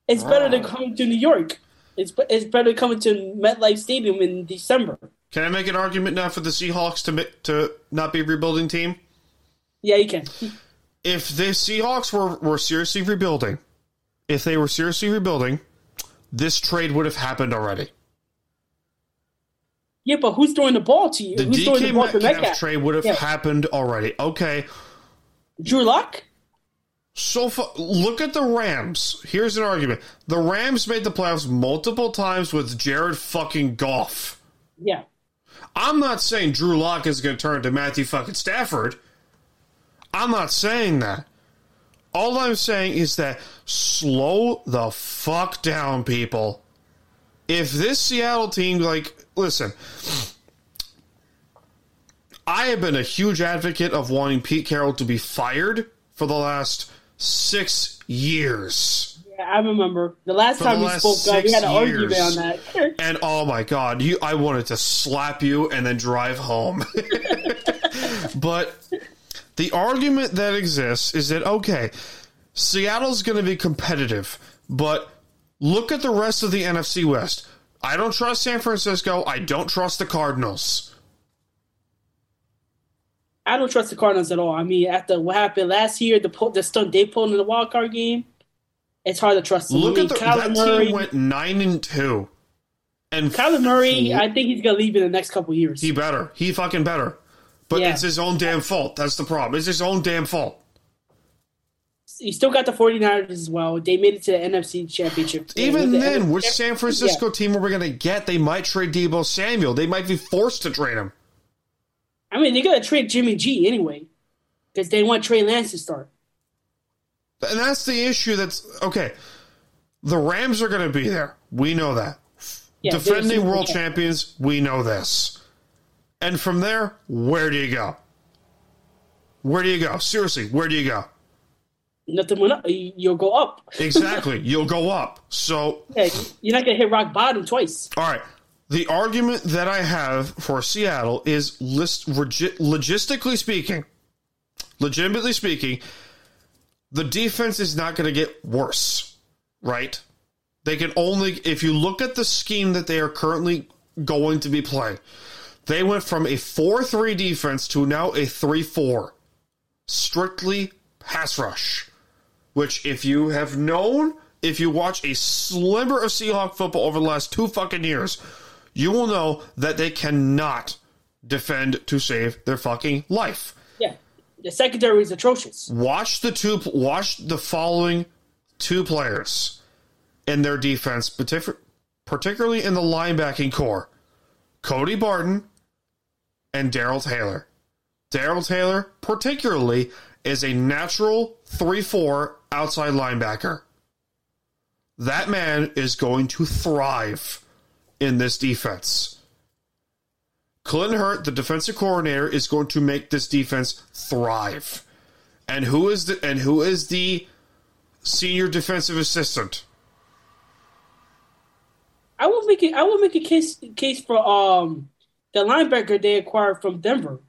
it's better than ah. coming to New York. It's it's better than coming to MetLife Stadium in December. Can I make an argument now for the Seahawks to to not be a rebuilding team? Yeah, you can. If the Seahawks were, were seriously rebuilding, if they were seriously rebuilding, this trade would have happened already. Yeah, but who's throwing the ball to you? The who's throwing DK the ball to Metcalf Metcalf? trade would have Yeah. happened already. Okay, Drew Lock? So fu- look at the Rams. Here's an argument: the Rams made the playoffs multiple times with Jared fucking Goff. Yeah. I'm not saying Drew Lock is going to turn to Matthew fucking Stafford. I'm not saying that. All I'm saying is that slow the fuck down, people. If this Seattle team, like, listen, I have been a huge advocate of wanting Pete Carroll to be fired for the last six years. Yeah, I remember. The last For time the we last spoke, uh, we had an argument on that. And oh my god, you I wanted to slap you and then drive home. but the argument that exists is that okay, Seattle's going to be competitive, but look at the rest of the NFC West. I don't trust San Francisco. I don't trust the Cardinals. I don't trust the Cardinals at all. I mean, after what happened last year, the the stunt they pulled in the wild card game, it's hard to trust them. Look I mean, at the, Kyler that Murray. team went nine and two, and Kyler Murray, I think he's gonna leave in the next couple years. he better. He fucking better. But Yeah. it's his own damn fault. That's the problem. It's his own damn fault. He still got the 49ers as well. They made it to the NFC Championship. Even The- then, the- which San Francisco Yeah. team are we going to get? They might trade Deebo Samuel. They might be forced to trade him. I mean, they're gonna trade Jimmy G anyway because they want Trey Lance to start. And that's the issue that's okay. The Rams are going to be there. We know that. Yeah, Defending world champions, we know this. And from there, where do you go? Where do you go? Seriously, where do you go? Nothing went up. You- You'll go up. Exactly. You'll go up. So, Yeah, you're not gonna hit rock bottom twice. all right. The argument that I have for Seattle is list, regi- logistically speaking, legitimately speaking, the defense is not going to get worse, right? They can only, if you look at the scheme that they are currently going to be playing, they went from a 4 3 defense to now a 3 4. Strictly pass rush. Which, if you have known, if you watch a sliver of Seahawk football over the last two fucking years, you will know that they cannot defend to save their fucking life. Yeah, the secondary is atrocious. Watch the two. Watch the following two players in their defense, particularly in the linebacking corps: Cody Barton and Darrell Taylor. Darrell Taylor, particularly, is a natural three-four outside linebacker. That man is going to thrive in this defense. Clinton Hurtt, the defensive coordinator, is going to make this defense thrive. And who is the and who is the senior defensive assistant? I will make it. I will make a case case for um the linebacker they acquired from Denver.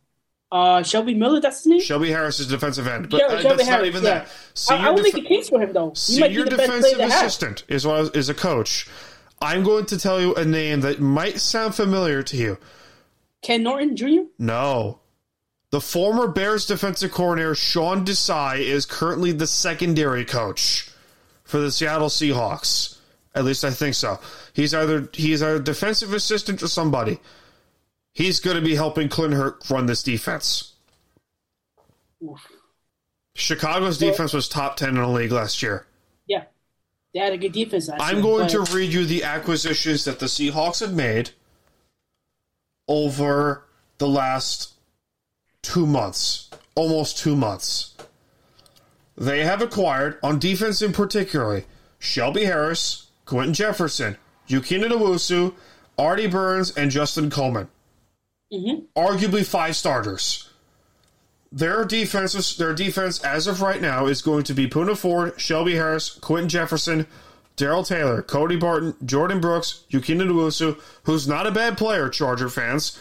Uh, Shelby Miller, that's his name. Shelby Harris is defensive end, but Shel- uh, Shelby that's not Harris, even yeah. that. I, I will def- make a case for him though. He might be senior the defensive assistant is what I is a coach. I'm going to tell you a name that might sound familiar to you. Ken Norton Jr. No. The former Bears defensive coordinator Sean Desai is currently the secondary coach for the Seattle Seahawks. At least I think so. He's either he's either defensive assistant or somebody. He's going to be helping Clint Hurtt run this defense. Chicago's defense was top 10 in the league last year. Yeah, they had a good defense. Last I'm year, going but- to read you the acquisitions that the Seahawks have made over the last two months, almost two months. They have acquired, on defense in particular, Shelby Harris, Quinton Jefferson, Uchenna Nwosu, Artie Burns, and Justin Coleman. Mm-hmm. Arguably five starters. Their defense, their defense as of right now is going to be Poona Ford, Shelby Harris, Quinton Jefferson, Darrell Taylor, Cody Barton, Jordyn Brooks, Uchenna Nwosu, who's not a bad player, Charger fans.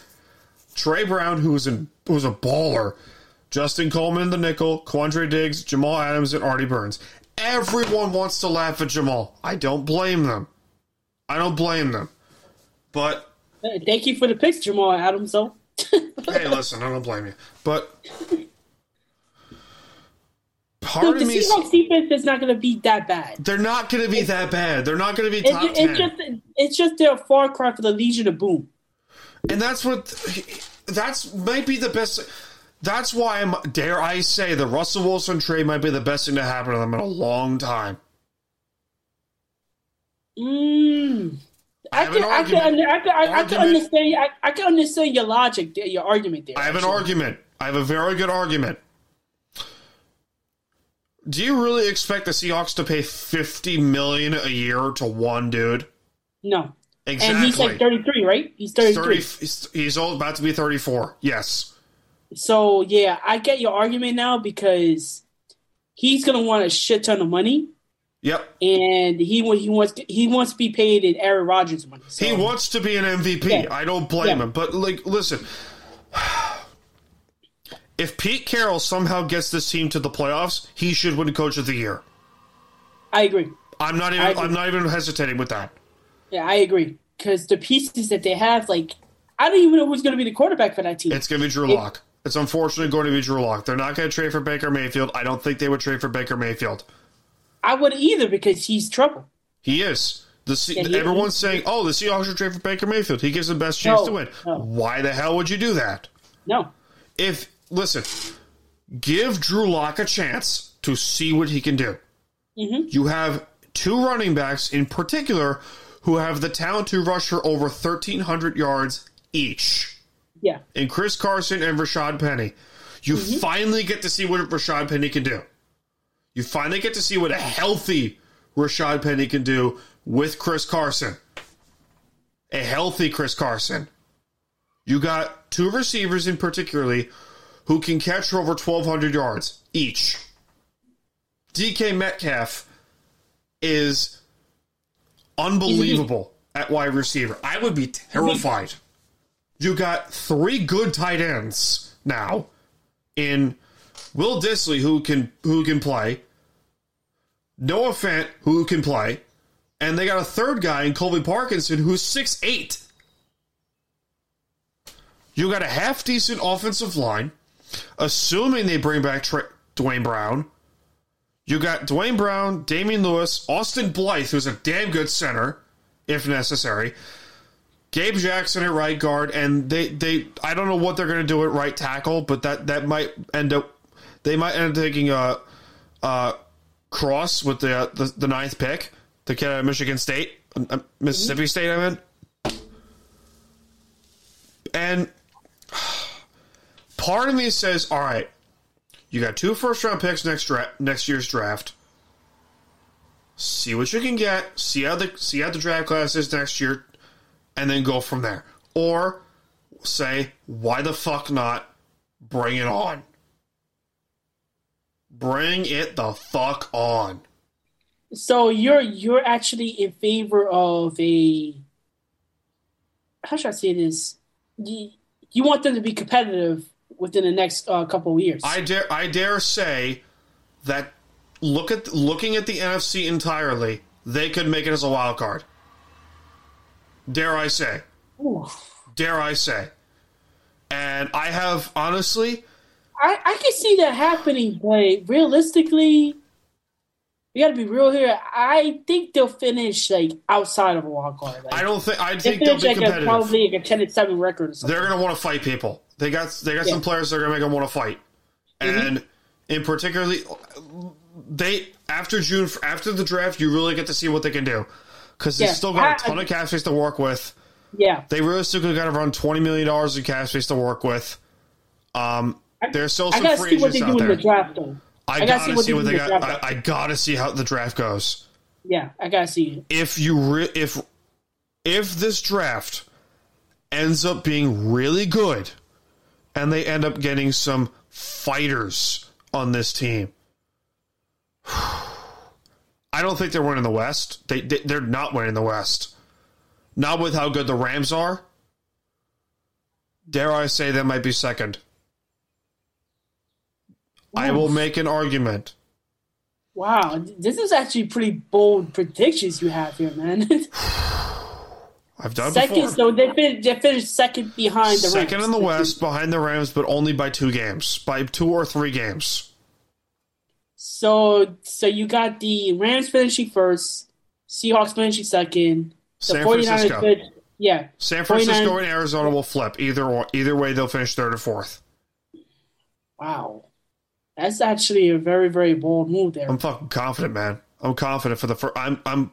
Tre Brown, who's who's a baller. Justin Coleman the nickel, Quandre Diggs, Jamal Adams, and Artie Burns. Everyone wants to laugh at Jamal. I don't blame them. I don't blame them. But Thank you for the picks, Jamal Adams. Though. hey, listen, I don't blame you. But part of the me, is- Seahawks defense is not going to be that bad. they're not going to be that bad. They're not going to be It's, top ten. it's just it's just their far cry for the Legion of Boom. and that's what that's might be the best. That's why I'm dare I say the Russell Wilson trade might be the best thing to happen to them in a long time. Mm. I have can, I can. I can, I, I can understand. I, I can understand your logic, there, your argument there. I have an argument. I have a very good argument. Do you really expect the Seahawks to pay fifty million a year to one dude? No, Exactly. and he's like thirty-three, right? He's thirty-three. 30, he's, he's old, about to be 34. Yes. So yeah, I get your argument now because he's gonna want a shit ton of money, Yep. and he he wants he wants to be paid in Aaron Rodgers money. So, He wants to be an MVP. Yeah. I don't blame Yeah. him. But, like, listen. If Pete Carroll somehow gets this team to the playoffs, he should win Coach of the Year. I agree. I'm not even. I'm not even hesitating with that. Yeah, I agree because the pieces that they have, like, I don't even know who's gonna be the quarterback for that team. It's going to be Drew It- Lock. It's unfortunately going to be Drew Lock. They're not going to trade for Baker Mayfield. I don't think they would trade for Baker Mayfield. I would either because he's trouble. He is. The Yeah, he- everyone's saying, "Oh, the Seahawks should trade for Baker Mayfield. He gives the best chance No, to win." no. Why the hell would you do that? No, If listen, give Drew Lock a chance to see what he can do. Mm-hmm. You have two running backs in particular who have the talent to rush for over thirteen hundred yards each. yeah, in Chris Carson and Rashad Penny. You Mm-hmm. finally get to see what Rashad Penny can do. You finally get to see what a healthy Rashad Penny can do with Chris Carson. A healthy Chris Carson. You got two receivers in particularly who can catch over 1,200 yards each. DK Metcalf is unbelievable at wide receiver. I would be terrified. You got three good tight ends now in Will Dissly, who can who can play, Noah Fant, who can play, and they got a third guy in Colby Parkinson, who's six eight. You got a half decent offensive line, assuming they bring back Tra- Duane Brown. You got Duane Brown, Damien Lewis, Austin Blythe, who's a damn good center, if necessary. Gabe Jackson at right guard, and they, they I don't know what they're going to do at right tackle, but that, that might end up they might end up taking a, a cross with the, uh, the the ninth pick, the kid out of Michigan State, uh, Mississippi State. I mean. and part of me says, all right, you got two first round picks next dra- next year's draft. See what you can get. See how the see how the draft class is next year, and then go from there. Or say, why the fuck not? Bring it on. Bring it the fuck on. So you're you're actually in favor of a how should I say this? You, you want them to be competitive within the next uh, couple of years. I dare I dare say that look at looking at the NFC entirely, they could make it as a wild card. Dare I say? Ooh. Dare I say? And I have honestly, I, I can see that happening, but realistically, we got to be real here. I think they'll finish like outside of a wild card. Like, I don't think I think they'll finish be like a, competitive. probably like a ten and seven record. Or. They're gonna want to fight people. They got they got some players that are gonna make them want to fight, Mm-hmm. and in particularly, they after June after the draft, you really get to see what they can do because they Yeah. still got a I- ton of cap space to work with. yeah, They realistically got around twenty million dollars in cap space to work with. Um, there's still I some gotta free see what agents they out do in there. the draft, though. I, I gotta, see what they the got. draft. I, I gotta see how the draft goes. Yeah, I gotta see. if you re- if if this draft ends up being really good and they end up getting some fighters on this team I don't think they're winning the West. They, they they're not winning the West. Not with how good the Rams are. Dare I say that might be second. I will make an argument. Wow, this is actually pretty bold predictions you have here, man. I've done second, before. so they finished, they finished second behind the Second Rams. in the West, behind the Rams, but only by two games, by two or three games. So, so you got the Rams finishing first, Seahawks finishing second, the San 49ers Francisco. fin- yeah, San Francisco 49 and Arizona will flip either or, either way. They'll finish third or fourth. Wow, that's actually a very very bold move there. I'm fucking confident, man. I'm confident for the first. I'm I'm,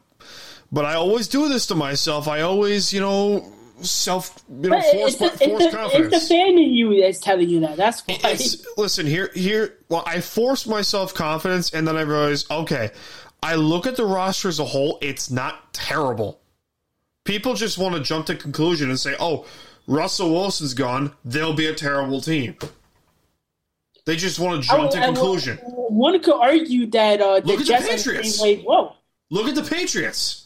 but I always do this to myself. I always, you know, self, you know, force, the, force it's, the, confidence. it's the fan in you that's telling you that. That's why. It's, listen here here well i force myself confidence and then i realize okay i look at the roster as a whole it's not terrible people just want to jump to conclusion and say oh russell wilson's gone they'll be a terrible team they just want to jump to I- conclusion One could argue that uh, the Look at the Jets the Patriots. Whoa, look at the patriots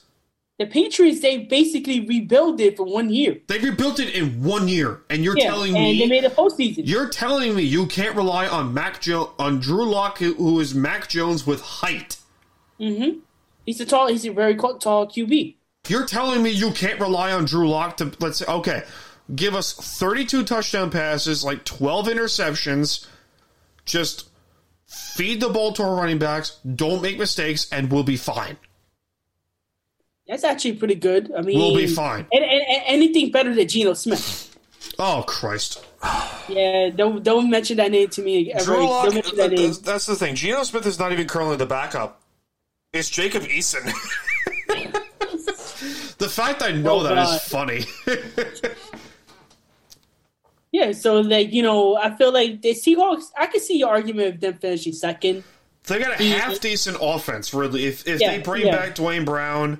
the Patriots they basically rebuilt it for one year. they rebuilt it in one year and you're Yeah, telling and me they made a postseason. You're telling me you can't rely on Mac jo- on Drew Lock, who is Mac Jones with height. Mm-hmm. He's a tall. He's a very tall QB. You're telling me you can't rely on Drew Lock to let's say okay, give us 32 touchdown passes, like 12 interceptions, just feed the ball to our running backs, don't make mistakes, and we'll be fine. That's actually pretty good. I mean, We'll be fine. And, and, and anything better than Geno Smith? Oh Christ! Yeah, don't don't mention that name to me ever. Drew Lock, Don't mention that name. that's, that's the thing. Geno Smith is not even currently the backup. It's Jacob Eason. The fact I know Oh, that God. is funny. Yeah, so like you know, I feel like the Seahawks. I can see your argument of them finishing second. They got a half decent offense, really. If if Yeah, they bring yeah. back Duane Brown,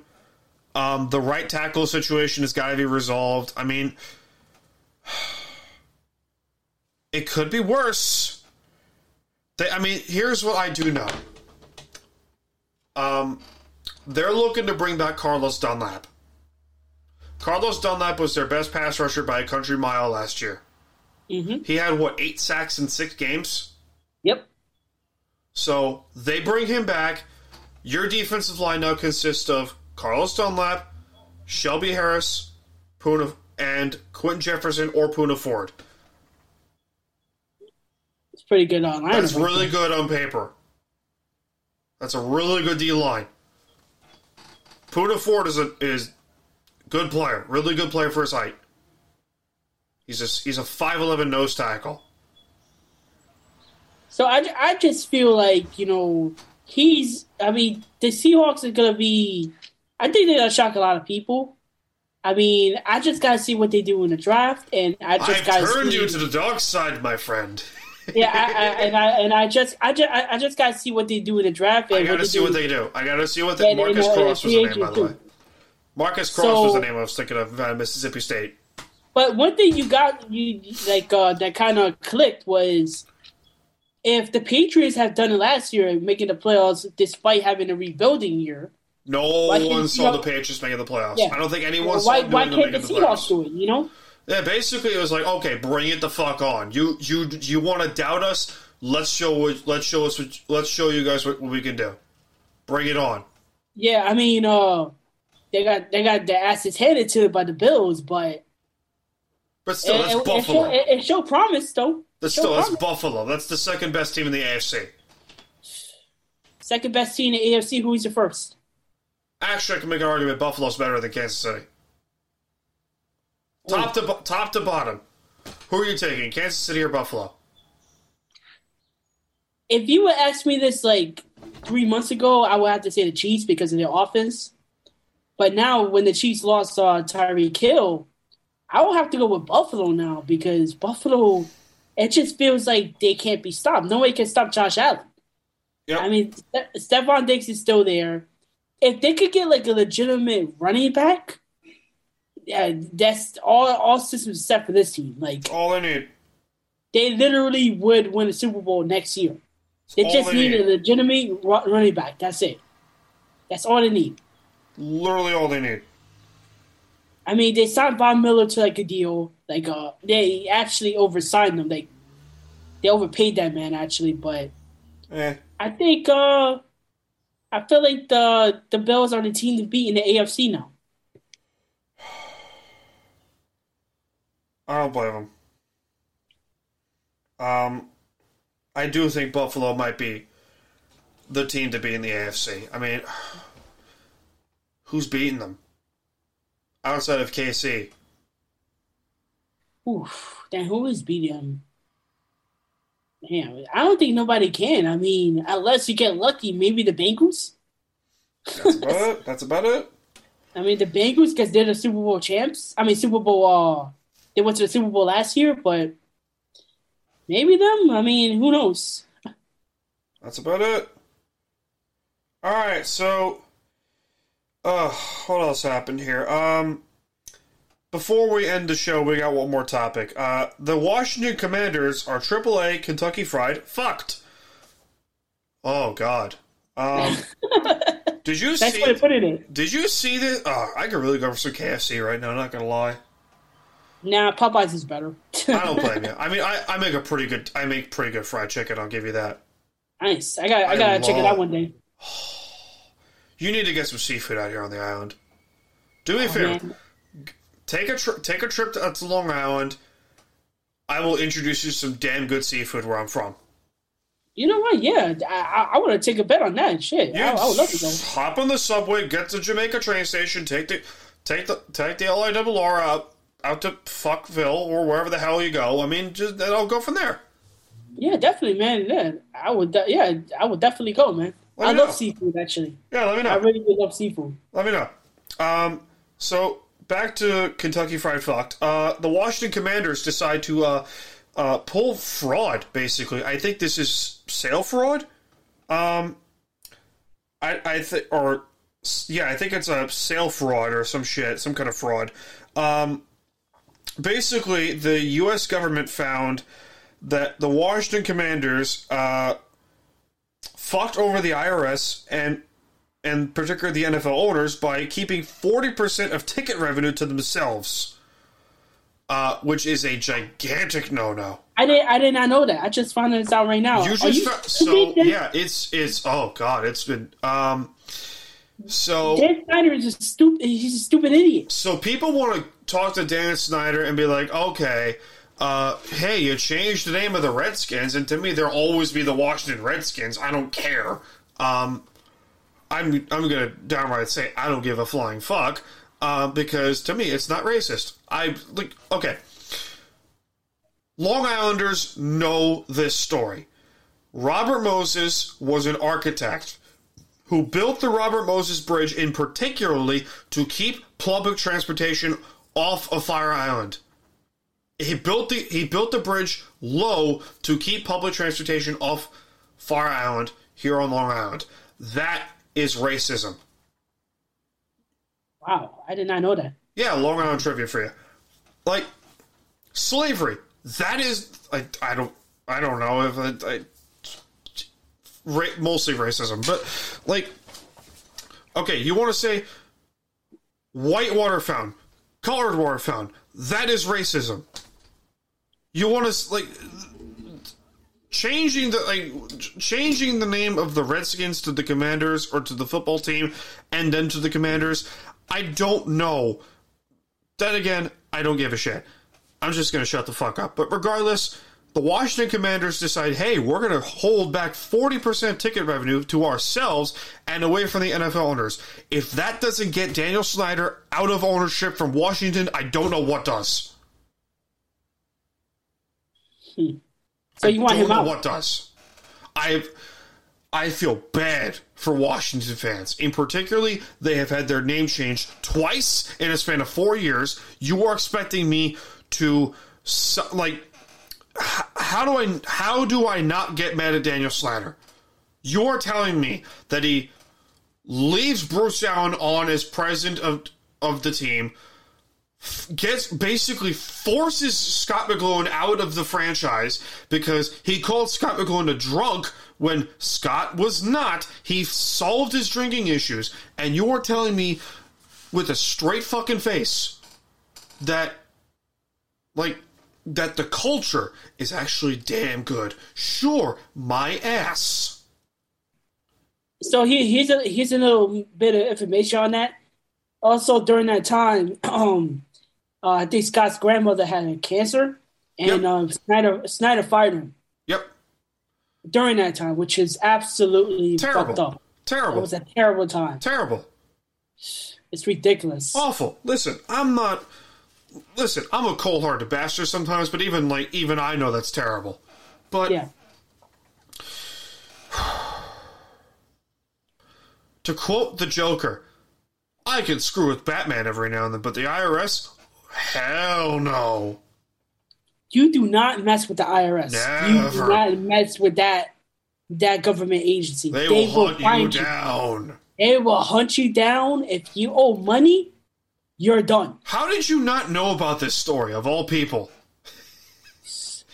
um, the right tackle situation has got to be resolved. I mean, it could be worse. They, I mean, here's what I do know. Um, they're looking to bring back Carlos Dunlap. Carlos Dunlap was their best pass rusher by a country mile last year. Mm-hmm. He had what eight sacks in six games. Yep. So they bring him back. Your defensive line now consists of Carlos Dunlap, Shelby Harris, Poona, and Quinton Jefferson or Poona Ford. It's pretty good online. That's really good on paper. That's a really good D line. Poona Ford is a is good player, really good player for his height. He's a he's a five eleven nose tackle. So I, I just feel like you know he's. I mean, the Seahawks are gonna be. I think they're gonna shock a lot of people. I mean, I just gotta see what they do in the draft, and I just I've gotta turned see, you to the dark side, my friend. yeah, I, I, and I and I just I just I just gotta see what they do in the draft. And I gotta they see do. what they do. I gotta see what the, and- Marcus and, uh, Cross was the name, by the way. Marcus Cross So- was the name I was thinking of uh, Mississippi State. But one thing you got you like uh, that kind of clicked was if the Patriots have done it last year, making the playoffs despite having a rebuilding year. No one saw the Patriots making the playoffs. Yeah. I don't think anyone Well, saw why can't the the Seahawks playoffs. do it? You know. Yeah, basically it was like, okay, bring it the fuck on. You you you want to doubt us? Let's show let's show us what, let's show you guys what, what we can do. Bring it on. Yeah, I mean, uh, they got they got their asses handed to it by the Bills, but But still, it, that's it, it, Buffalo. show, it, it showed promise though. that's still that's. Buffalo. That's the second best team in the AFC. Second best team in the AFC. Who's the first? Actually, I can make an argument Buffalo's better than Kansas City. Top to top to bottom, who are you taking? Kansas City or Buffalo? If you would ask me this like three months ago, I would have to say the Chiefs because of their offense. But now, when the Chiefs lost uh, Tyreek Hill, I will have to go with Buffalo now because Buffalo, it just feels like they can't be stopped. Nobody can stop Josh Allen. Yep. I mean, Ste- Stefon Diggs is still there. If they could get like a legitimate running back, yeah, that's all. All systems set for this team. Like all they need. they literally would win a Super Bowl next year. They all just they need need. a legitimate running back. That's it. That's all they need. Literally all they need. I mean, they signed Von Miller to like a deal. Like, uh, they actually oversigned them. Like, they overpaid that man actually. But Eh. I think, uh, I feel like the the Bills are the team to beat in the AFC now. I don't blame them. Um, I do think Buffalo might be the team to be in the AFC. I mean, who's beating them outside of KC? Oof. Then who is beating them? Damn, I don't think nobody can. I mean, unless you get lucky, maybe the Bengals. That's about it. That's about it. I mean, the Bengals because they're the Super Bowl champs. I mean, Super Bowl. Uh, they went to the Super Bowl last year, but maybe them. I mean, who knows? That's about it. All right, so uh what else happened here? Um before we end the show, we got one more topic. Uh the Washington Commanders are AAA Kentucky Fried fucked. Oh god. Um Did you That's see what I put it in. Did you see this? Oh, I could really go for some KFC right now, not going to lie. Nah, Popeyes is better. I don't blame you. I mean, I, I make a pretty good I make pretty good fried chicken, I'll give you that. nice. I got. I I gotta check it love- out one day. You need to get some seafood out here on the island. Do me a Oh, favor. man. Take a trip. Take a trip to, to Long Island. I will introduce you to some damn good seafood where I'm from. You know what? Yeah, I, I, I want to take a bet on that. Shit, I, I would love to go. Hop on the subway, get to Jamaica train station, take the take the take the LIRR out out to Fuckville or wherever the hell you go. I mean, just then I'll go from there. Yeah, definitely, man. Yeah, I would. Yeah, I would definitely go, man. I love seafood. Actually, Yeah, let me know. I really do love seafood. Let me know. Um, so back to Kentucky Fried Fucked. Uh, the Washington Commanders decide to uh, uh, pull fraud. Basically, I think this is sale fraud. Um, I I think or yeah, I think it's a sale fraud or some shit, some kind of fraud. Um, basically, the U.S. government found that the Washington Commanders uh, fucked over the IRS and and particularly the NFL owners by keeping 40% of ticket revenue to themselves, uh, which is a gigantic no no. I didn't. I did not know that. I just found this out right now. You just you so yeah. It's it's oh god. It's been um. So Dan Snyder is a stupid. He's a stupid idiot. so people want to talk to Dan Snyder and be like, okay, uh, hey, you changed the name of the Redskins, and to me, there'll always be the Washington Redskins. I don't care. Um, I'm I'm gonna downright say I don't give a flying fuck. Uh, because to me, it's not racist. I like okay. Long Islanders know this story. Robert Moses was an architect who built the Robert Moses Bridge in particularly to keep public transportation off of Fire Island. He built the he built the bridge low to keep public transportation off Fire Island here on Long Island. That is racism. Wow, I did not know that. Yeah, Long Island trivia for you. Like slavery. That is I, I don't I don't know if I, I ra- mostly racism, but like okay, you want to say white water fountain, colored water fountain. That is racism. You want to like changing the like changing the name of the Redskins to the Commanders or to the football team and then to the Commanders. I don't know. Then again, I don't give a shit. I'm just going to shut the fuck up. But regardless, the Washington Commanders decide, hey, we're going to hold back 40% ticket revenue to ourselves and away from the NFL owners. If that doesn't get Daniel Snyder out of ownership from Washington, I don't know what does. So you want don't him know out? What does? I I feel bad for Washington fans. In particularly, they have had their name changed twice in a span of four years. You are expecting me to like how do I how do I not get mad at Daniel Snyder? You're telling me that he leaves Bruce Allen on as president of of the team, gets basically forces Scot McCloughan out of the franchise because he called Scot McCloughan a drunk when Scot was not. He solved his drinking issues, and you're telling me with a straight fucking face that like that the culture is actually damn good. Sure, my ass. So he, here's a here's a little bit of information on that. Also, during that time, um, uh, I think Scot's grandmother had cancer, and Yep. um, Snyder Snyder fired him Yep. during that time, which is absolutely Terrible. fucked up. It was a terrible time. Terrible. It's ridiculous. awful. Listen, I'm not. Listen, I'm a cold-hearted bastard sometimes, but even like even I know that's terrible. But Yeah. to quote the Joker, I can screw with Batman every now and then, but the IRS, hell no. You do not mess with the IRS. You do not mess with that that government agency. They, will hunt you find down. They will hunt you down if you owe money. You're done. How did you not know about this story of all people?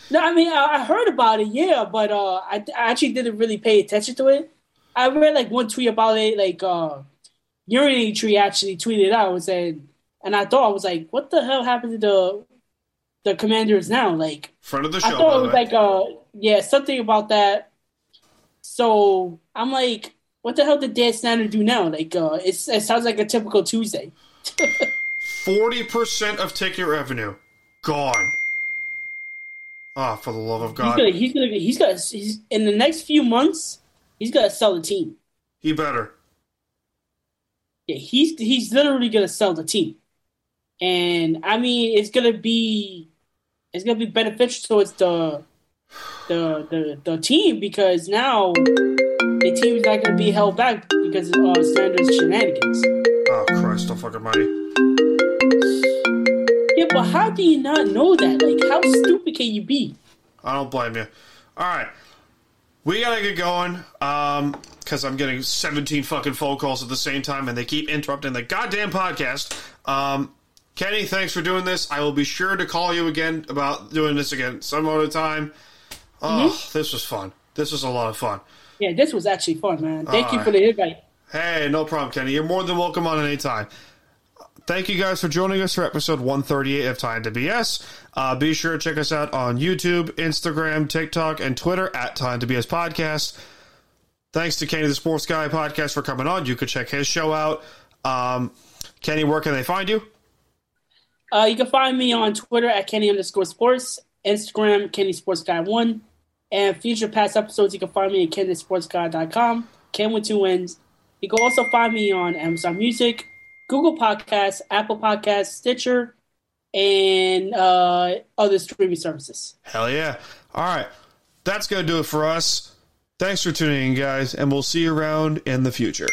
No, I mean I, I heard about it, yeah, but uh, I, I actually didn't really pay attention to it. I read like one tweet about it, like uh, Urinary Tree actually tweeted out and said, and I thought I was like, what the hell happened to the the commanders now? Like, Friend of the show. I thought it was like uh, yeah, something about that. So I'm like, what the hell did Dan Snyder do now? Like, uh, it's it sounds like a typical Tuesday. Forty percent of ticket revenue gone. Ah, for the love of He's God, gonna he's gonna he's gonna he's, in the next few months he's gonna sell the team. he better. Yeah, he's he's literally gonna sell the team, and I mean it's gonna be it's gonna be beneficial towards the the the, the team because now the team is not gonna be held back because of uh, Sanders' shenanigans. Oh Christ, don't fucking money. Yeah, but how do you not know that? Like, how stupid can you be? I don't blame you. All right, we gotta get going. Um, because I'm getting 17 fucking phone calls at the same time, and they keep interrupting the goddamn podcast. Um, Kenny, thanks for doing this. I will be sure to call you again about doing this again some other time. Oh, this was fun. This was a lot of fun. Yeah, this was actually fun, man. Thank you for the invite. Hey, no problem, Kenny. You're more than welcome on any time. thank you guys for joining us for episode 138 of Time to BS. Uh, be sure to check us out on YouTube, Instagram, TikTok, and Twitter at Time to BS Podcast. Thanks to Kenny the Sports Guy podcast for coming on. You could check his show out. Um, Kenny, where can they find you? Uh, you can find me on Twitter at Kenny underscore sports, Instagram Kenny Sports Guy one, and future past episodes you can find me at KennySportsGuy.com. Ken with two N's. You can also find me on Amazon Music, Google Podcasts, Apple Podcasts, Stitcher, and uh, other streaming services. Hell yeah. All right. That's going to do it for us. Thanks for tuning in, guys, and we'll see you around in the future.